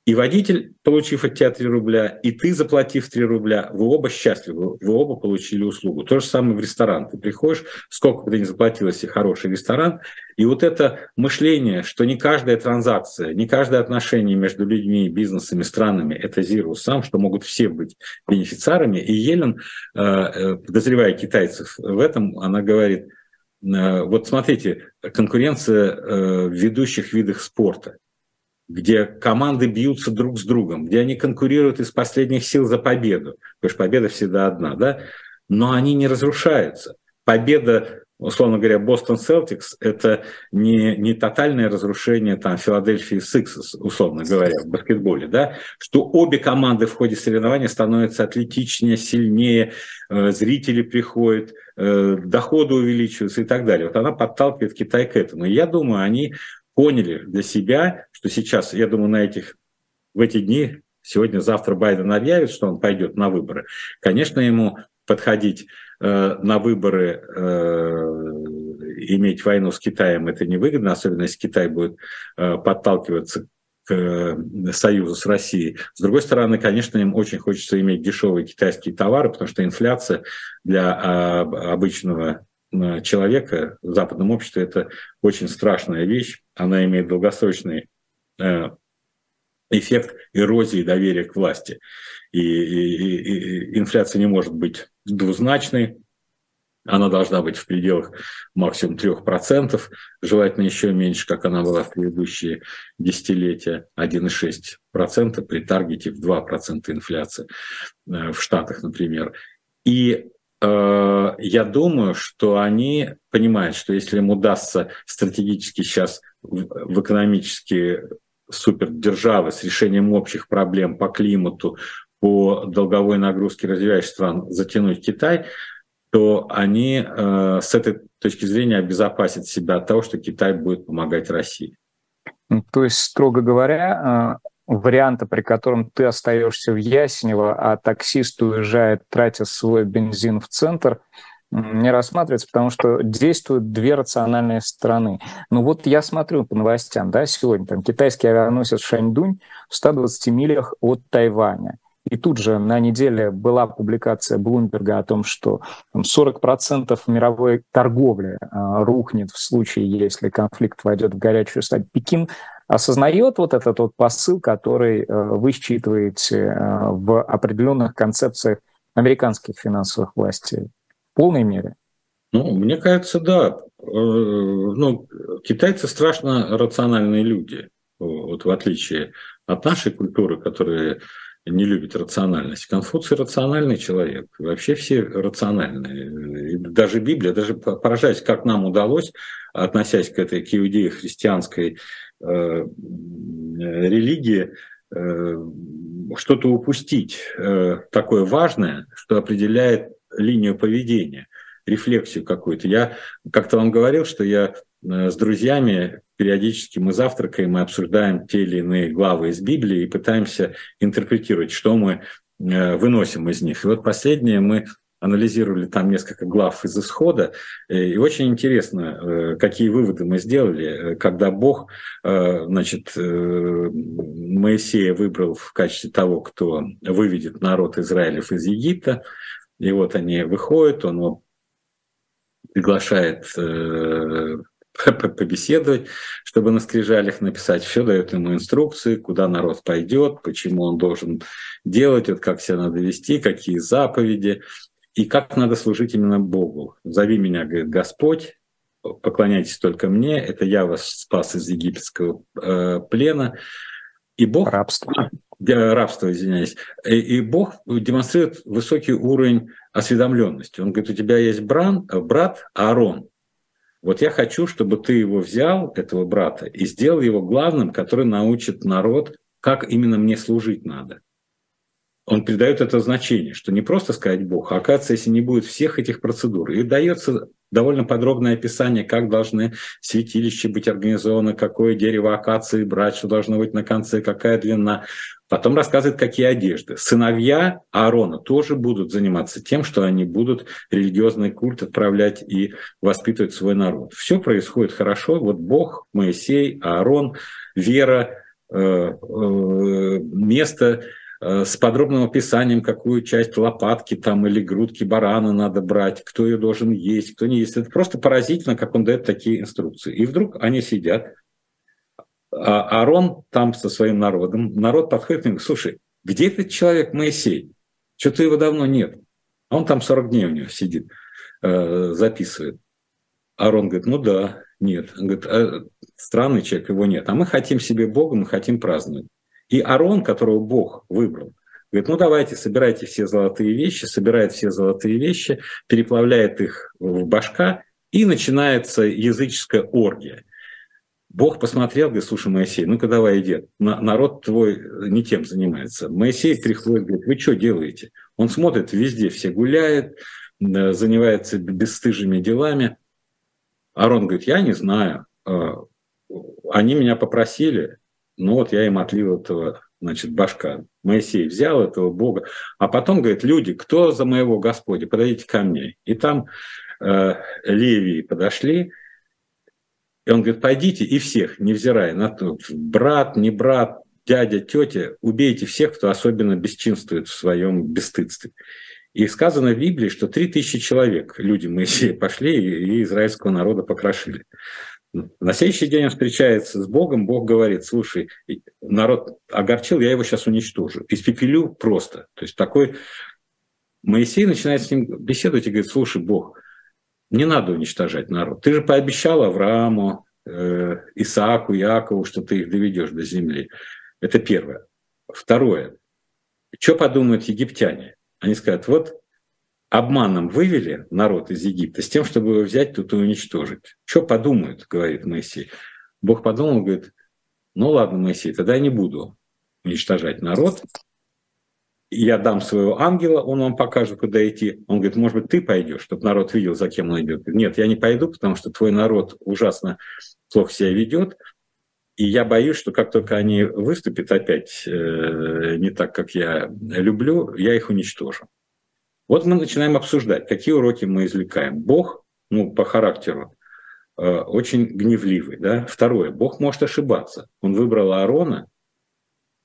И водитель, получив от тебя 3 рубля, и ты, заплатив 3 рубля, вы оба счастливы, вы оба получили услугу. То же самое в ресторан. Ты приходишь, сколько бы ты ни заплатил, если хороший ресторан, и вот это мышление, что не каждая транзакция, не каждое отношение между людьми, бизнесами, странами – это zero сам, что могут все быть бенефициарами. И Елен, э, э, подозревая китайцев в этом, она говорит, вот смотрите, конкуренция в ведущих видах спорта – где команды бьются друг с другом, где они конкурируют из последних сил за победу, потому что победа всегда одна, да, но они не разрушаются. Победа, условно говоря, Бостон Селтикс – это не, не тотальное разрушение там Филадельфии Сиксес, условно говоря, в баскетболе, да, что обе команды в ходе соревнования становятся атлетичнее, сильнее, э, зрители приходят, э, доходы увеличиваются и так далее. Вот она подталкивает Китай к этому. И я думаю, они поняли для себя, что сейчас, я думаю, на этих, в эти дни, сегодня-завтра Байден объявит, что он пойдет на выборы, конечно, ему подходить э, на выборы, э, иметь войну с Китаем, это невыгодно, особенно если Китай будет э, подталкиваться э, союзу с Россией. С другой стороны, конечно, им очень хочется иметь дешевые китайские товары, потому что инфляция для э, обычного человека в западном обществе это очень страшная вещь. Она имеет долгосрочный э, эффект эрозии доверия к власти. И, и, и инфляция не может быть двузначной, она должна быть в пределах максимум 3%, желательно еще меньше, как она была в предыдущие десятилетия, 1,6% при таргете в 2% инфляции э, в Штатах, например. И Э, я думаю, что они понимают, что если им удастся стратегически сейчас в экономические супердержавы с решением общих проблем по климату, по долговой нагрузке развивающихся стран затянуть Китай, то они э, с этой точки зрения обезопасят себя от того, что Китай будет помогать России. Ну, то есть, строго говоря, э, варианта, при котором ты остаешься в Ясенево, а таксист уезжает, тратя свой бензин в центр, не рассматривается, потому что действуют две рациональные стороны. Ну вот я смотрю по новостям, да, сегодня там китайский авианосец Шаньдунь в 120 милях от Тайваня. И тут же на неделе была публикация Блумберга о том, что 40% мировой торговли а, рухнет в случае, если конфликт войдет в горячую стадию. Пекин осознает вот этот вот посыл, который э, вы считываете э, в определенных концепциях американских финансовых властей в полной мере? Ну, мне кажется, да. Э, ну, китайцы страшно рациональные люди, вот в отличие от нашей культуры, которая не любит рациональность. Конфуций рациональный человек. Вообще все рациональные. Даже Библия, даже поражаясь, как нам удалось, относясь к этой к иудеи-христианской Э, религии э, что-то упустить э, такое важное, что определяет линию поведения, рефлексию какую-то. Я как-то вам говорил, что я с друзьями периодически мы завтракаем, мы обсуждаем те или иные главы из Библии и пытаемся интерпретировать, что мы выносим из них. И вот последнее мы анализировали там несколько глав из исхода, э, и очень интересно, э, какие выводы мы сделали, э, когда Бог, значит, Моисея выбрал в качестве того, кто выведет народ Израилев из Египта, и вот они выходят, он его приглашает побеседовать, чтобы на скрижалях написать. Все дает ему инструкции, куда народ пойдет, почему он должен делать, вот как себя надо вести, какие заповеди и как надо служить именно Богу. «Зови меня, — говорит Господь, — поклоняйтесь только мне, это я вас спас из египетского э, плена». И Бог... Рабство. Рабство, извиняюсь. И, и Бог демонстрирует высокий уровень осведомленности. Он говорит, у тебя есть бран, брат Аарон. Вот я хочу, чтобы ты его взял, этого брата, и сделал его главным, который научит народ, как именно мне служить надо. Он придает это значение, что не просто сказать Бог, а оказывается, если не будет всех этих процедур, и дается довольно подробное описание, как должны святилища быть организованы, какое дерево акации брать, что должно быть на конце, какая длина. Потом рассказывает, какие одежды. Сыновья Аарона тоже будут заниматься тем, что они будут религиозный культ отправлять и воспитывать свой народ. Все происходит хорошо. Вот Бог, Моисей, Аарон, вера, э, э, место с подробным описанием, какую часть лопатки там или грудки барана надо брать, кто ее должен есть, кто не есть. Это просто поразительно, как он дает такие инструкции. И вдруг они сидят, а Арон там со своим народом, народ подходит и говорит, слушай, где этот человек Моисей? Что-то его давно нет. А он там 40 дней у него сидит, э, записывает. Арон говорит, ну да, нет. Он говорит, а, странный человек, его нет. А мы хотим себе Бога, мы хотим праздновать. И Арон, которого Бог выбрал, говорит, ну давайте, собирайте все золотые вещи, собирает все золотые вещи, переплавляет их в башка, и начинается языческая оргия. Бог посмотрел, говорит, слушай, Моисей, ну-ка давай иди, народ твой не тем занимается. Моисей приходит, говорит, вы что делаете? Он смотрит, везде все гуляют, э, занимается бесстыжими делами. Арон говорит, я не знаю, э, они меня попросили, ну вот я им отлил этого, значит, башка. Моисей взял этого Бога, а потом говорит, люди, кто за моего Господа, подойдите ко мне. И там э, Левии подошли, и он говорит, пойдите и всех, невзирая на то, брат, не брат, дядя, тетя, убейте всех, кто особенно бесчинствует в своем бесстыдстве. И сказано в Библии, что три тысячи человек, люди Моисея, пошли и израильского народа покрошили. На следующий день он встречается с Богом, Бог говорит, слушай, народ огорчил, я его сейчас уничтожу. Испепелю просто. То есть такой Моисей начинает с ним беседовать и говорит, слушай, Бог, не надо уничтожать народ. Ты же пообещал Аврааму, э, Исааку, Якову, что ты их доведешь до земли. Это первое. Второе. Что подумают египтяне? Они скажут, вот обманом вывели народ из Египта с тем, чтобы его взять тут и уничтожить. Что подумают, говорит Моисей. Бог подумал, говорит, ну ладно, Моисей, тогда я не буду уничтожать народ. Я дам своего ангела, он вам покажет, куда идти. Он говорит, может быть, ты пойдешь, чтобы народ видел, за кем он идет. Нет, я не пойду, потому что твой народ ужасно плохо себя ведет. И я боюсь, что как только они выступят опять э, не так, как я люблю, я их уничтожу. Вот мы начинаем обсуждать, какие уроки мы извлекаем. Бог, ну, по характеру, э, очень гневливый. Да? Второе, Бог может ошибаться. Он выбрал Аарона,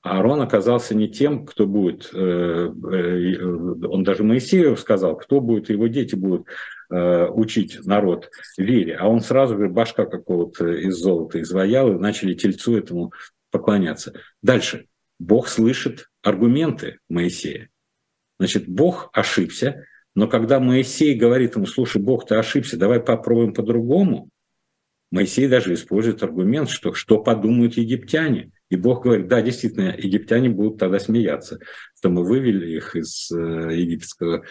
а Аарон оказался не тем, кто будет, э, э, он даже Моисею сказал, кто будет, его дети будут учить народ вере. А он сразу говорит, башка какого-то из золота изваял, и начали тельцу этому поклоняться. Дальше. Бог слышит аргументы Моисея. Значит, Бог ошибся, но когда Моисей говорит ему, слушай, Бог, ты ошибся, давай попробуем по-другому, Моисей даже использует аргумент, что что подумают египтяне. И Бог говорит, да, действительно, египтяне будут тогда смеяться, что мы вывели их из э, египетского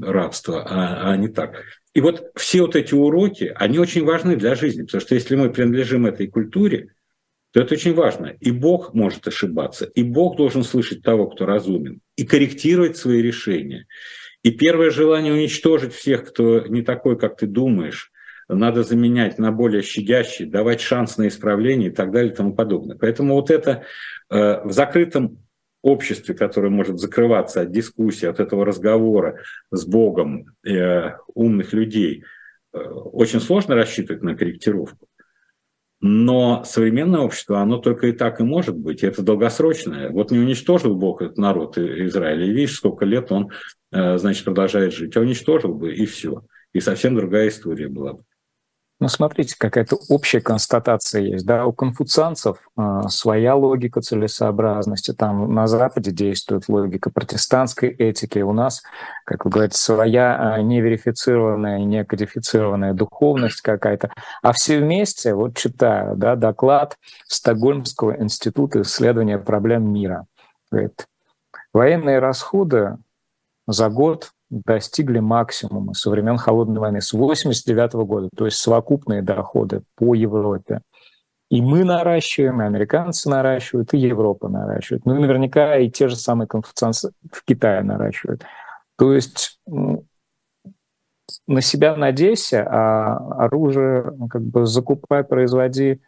рабства, а, а не так. И вот все вот эти уроки, они очень важны для жизни, потому что если мы принадлежим этой культуре, то это очень важно. И Бог может ошибаться, и Бог должен слышать того, кто разумен, и корректировать свои решения. И первое желание уничтожить всех, кто не такой, как ты думаешь, надо заменять на более щадящий, давать шанс на исправление и так далее и тому подобное. Поэтому вот это э, в закрытом обществе, которое может закрываться от дискуссии, от этого разговора с Богом э, умных людей, э, очень сложно рассчитывать на корректировку. Но современное общество, оно только и так и может быть. Это долгосрочное. Вот не уничтожил Бог этот народ Израиля, и видишь, сколько лет он, э, значит, продолжает жить. А уничтожил бы, и все. И совсем другая история была бы. Ну, смотрите, какая-то общая констатация есть. Да? У конфуцианцев э, своя логика целесообразности. Там на Западе действует логика протестантской этики. У нас, как вы говорите, своя э, неверифицированная, некодифицированная духовность какая-то. А все вместе, вот читаю, да, доклад Стокгольмского института исследования проблем мира. Говорит, военные расходы за год достигли максимума со времен Холодной войны, с 1989 года, то есть совокупные доходы по Европе и мы наращиваем, и американцы наращивают, и Европа наращивает. Ну и наверняка и те же самые конфуцианцы в Китае наращивают. То есть ну, на себя надейся, а оружие как бы закупай, производи.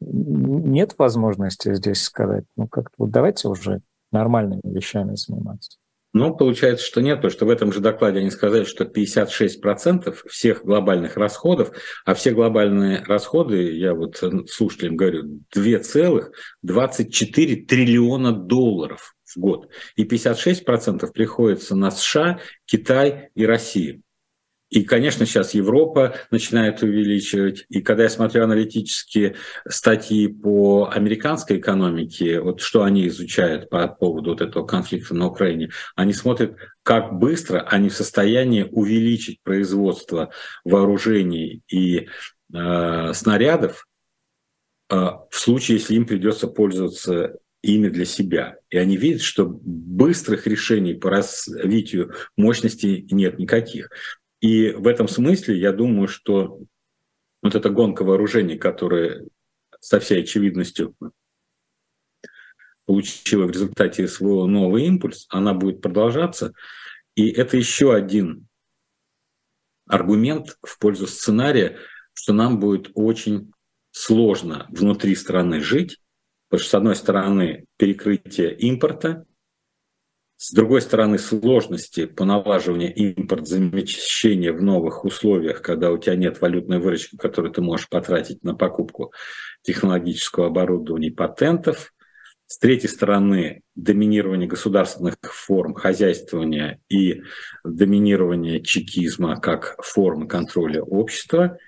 Нет возможности здесь сказать, ну как-то вот давайте уже нормальными вещами заниматься. Ну, получается, что нет, потому что в этом же докладе они сказали, что 56% всех глобальных расходов, а все глобальные расходы, я вот слушателям говорю, 2,24 триллиона долларов в год. И 56% приходится на США, Китай и Россию. И, конечно, сейчас Европа начинает увеличивать. И когда я смотрю аналитические статьи по американской экономике, вот что они изучают по поводу вот этого конфликта на Украине, они смотрят, как быстро они в состоянии увеличить производство вооружений и э, снарядов э, в случае, если им придется пользоваться ими для себя. И они видят, что быстрых решений по развитию мощности нет никаких. И в этом смысле я думаю, что вот эта гонка вооружений, которая со всей очевидностью получила в результате своего новый импульс, она будет продолжаться. И это еще один аргумент в пользу сценария, что нам будет очень сложно внутри страны жить, потому что, с одной стороны, перекрытие импорта, с другой стороны, сложности по налаживанию импорт-замещения в новых условиях, когда у тебя нет валютной выручки, которую ты можешь потратить на покупку технологического оборудования и патентов. С третьей стороны, доминирование государственных форм хозяйствования и доминирование чекизма как формы контроля общества.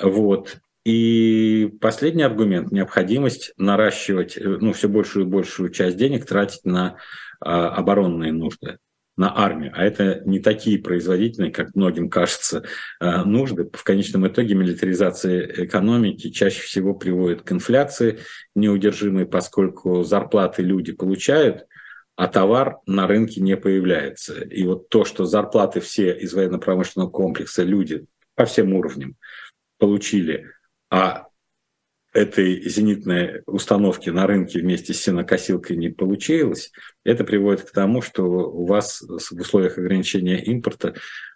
Вот. И последний аргумент – необходимость наращивать ну, все большую и большую часть денег тратить на оборонные нужды, на армию. А это не такие производительные, как многим кажется, а, нужды. В конечном итоге милитаризация экономики чаще всего приводит к инфляции неудержимой, поскольку зарплаты люди получают, а товар на рынке не появляется. И вот то, что зарплаты все из военно-промышленного комплекса люди по всем уровням получили а этой зенитной установки на рынке вместе с сенокосилкой не получилось, это приводит к тому, что у вас в условиях ограничения импорта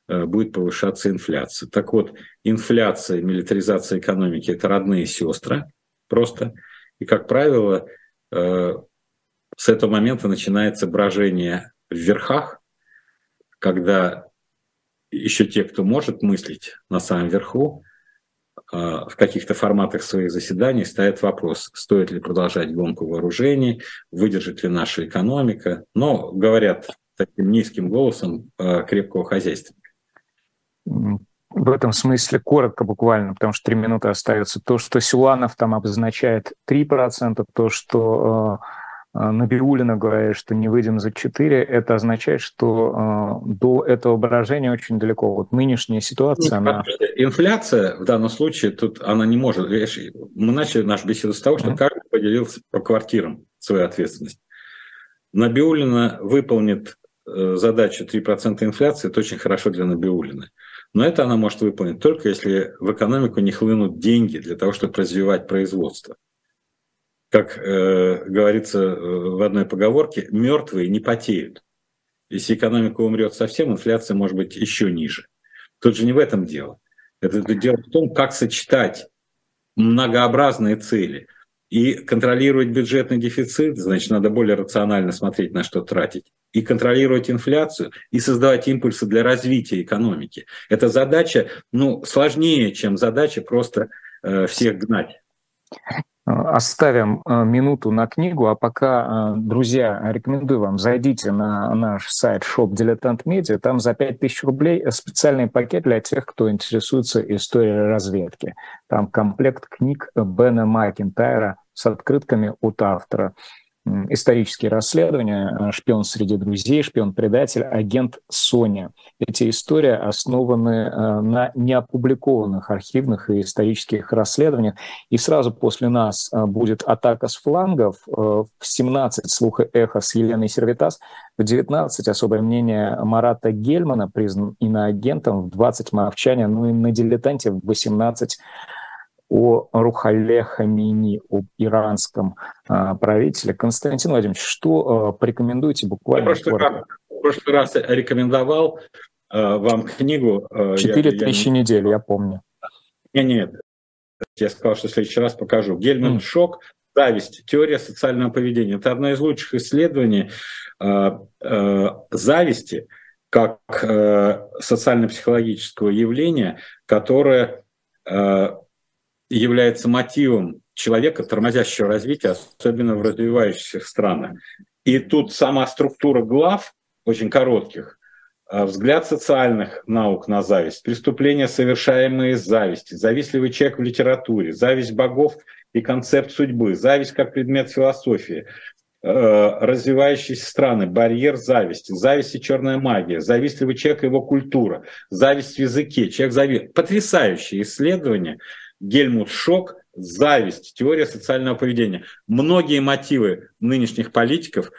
э, будет повышаться инфляция. Так вот, инфляция, милитаризация экономики – это родные сестры просто. И, как правило, э, с этого момента начинается брожение в верхах, когда еще те, кто может мыслить на самом верху, в каких-то форматах своих заседаний ставят вопрос, стоит ли продолжать гонку вооружений, выдержит ли наша экономика, но говорят таким низким голосом а, крепкого хозяйства. В этом смысле коротко буквально, потому что три минуты остается. То, что Силанов там обозначает 3%, то, что а, Набиулина говорит, что не выйдем за 4, это означает, что э, до этого брожения очень далеко. Вот нынешняя ситуация, Нет, она... Инфляция в данном случае, тут она не может... Мы начали нашу беседу с того, что mm-hmm. каждый поделился по квартирам свою ответственность. Набиулина выполнит э, задачу 3% инфляции, это очень хорошо для Набиулины. Но это она может выполнить только если в экономику не хлынут деньги для того, чтобы развивать производство как э, говорится э, в одной поговорке, мертвые не потеют. Если экономика умрет совсем, инфляция может быть еще ниже. Тут же не в этом дело. Это дело в том, как сочетать многообразные цели. И контролировать бюджетный дефицит, значит, надо более рационально смотреть, на что тратить. И контролировать инфляцию, и создавать импульсы для развития экономики. Это задача, ну, сложнее, чем задача просто э, всех гнать. Оставим э, минуту на книгу, а пока, э, друзья, рекомендую вам, зайдите на наш сайт Shop Dilettant Media, там за 5000 рублей специальный пакет для тех, кто интересуется историей разведки. Там комплект книг Бена Макинтайра с открытками от автора исторические расследования, э, шпион среди друзей, шпион-предатель, агент Соня. Эти истории основаны э, на неопубликованных архивных и исторических расследованиях. И сразу после нас э, будет атака с флангов в 17 слуха эхо с Еленой Сервитас, в 19 особое мнение Марата Гельмана, признан иноагентом, в 20 молчания, ну и на дилетанте в 18 о Рухале Хамини, об иранском а, правителе. Константин Владимирович, что а, порекомендуете буквально? Я в прошлый, раз, в прошлый раз рекомендовал а, вам книгу. Четыре тысячи я... недель, я помню. Нет, нет, я сказал, что в следующий раз покажу. Гельман mm. Шок «Зависть. Теория социального поведения». Это одно из лучших исследований э, э, зависти как э, социально-психологического явления, которое э, является мотивом человека, тормозящего развития, особенно в развивающихся странах. И тут сама структура глав, очень коротких, э, взгляд социальных наук на зависть, преступления, совершаемые из зависти, завистливый человек в литературе, зависть богов и концепт судьбы, зависть как предмет философии, Э, развивающиеся страны, барьер зависти, зависть и черная магия, завистливый человек и его культура, зависть в языке, человек завист. Потрясающее исследование. Гельмут Шок, зависть, теория социального поведения. Многие мотивы нынешних политиков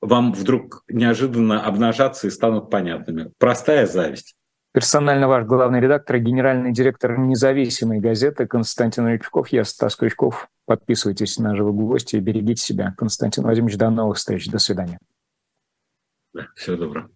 вам вдруг неожиданно обнажатся и станут понятными. Простая зависть. Персонально ваш главный редактор, генеральный директор независимой газеты Константин Рычков. Я Стас Крючков. Подписывайтесь на «Живых гостей» и берегите себя. Константин Владимирович, до новых встреч. До свидания. Да, всего доброго.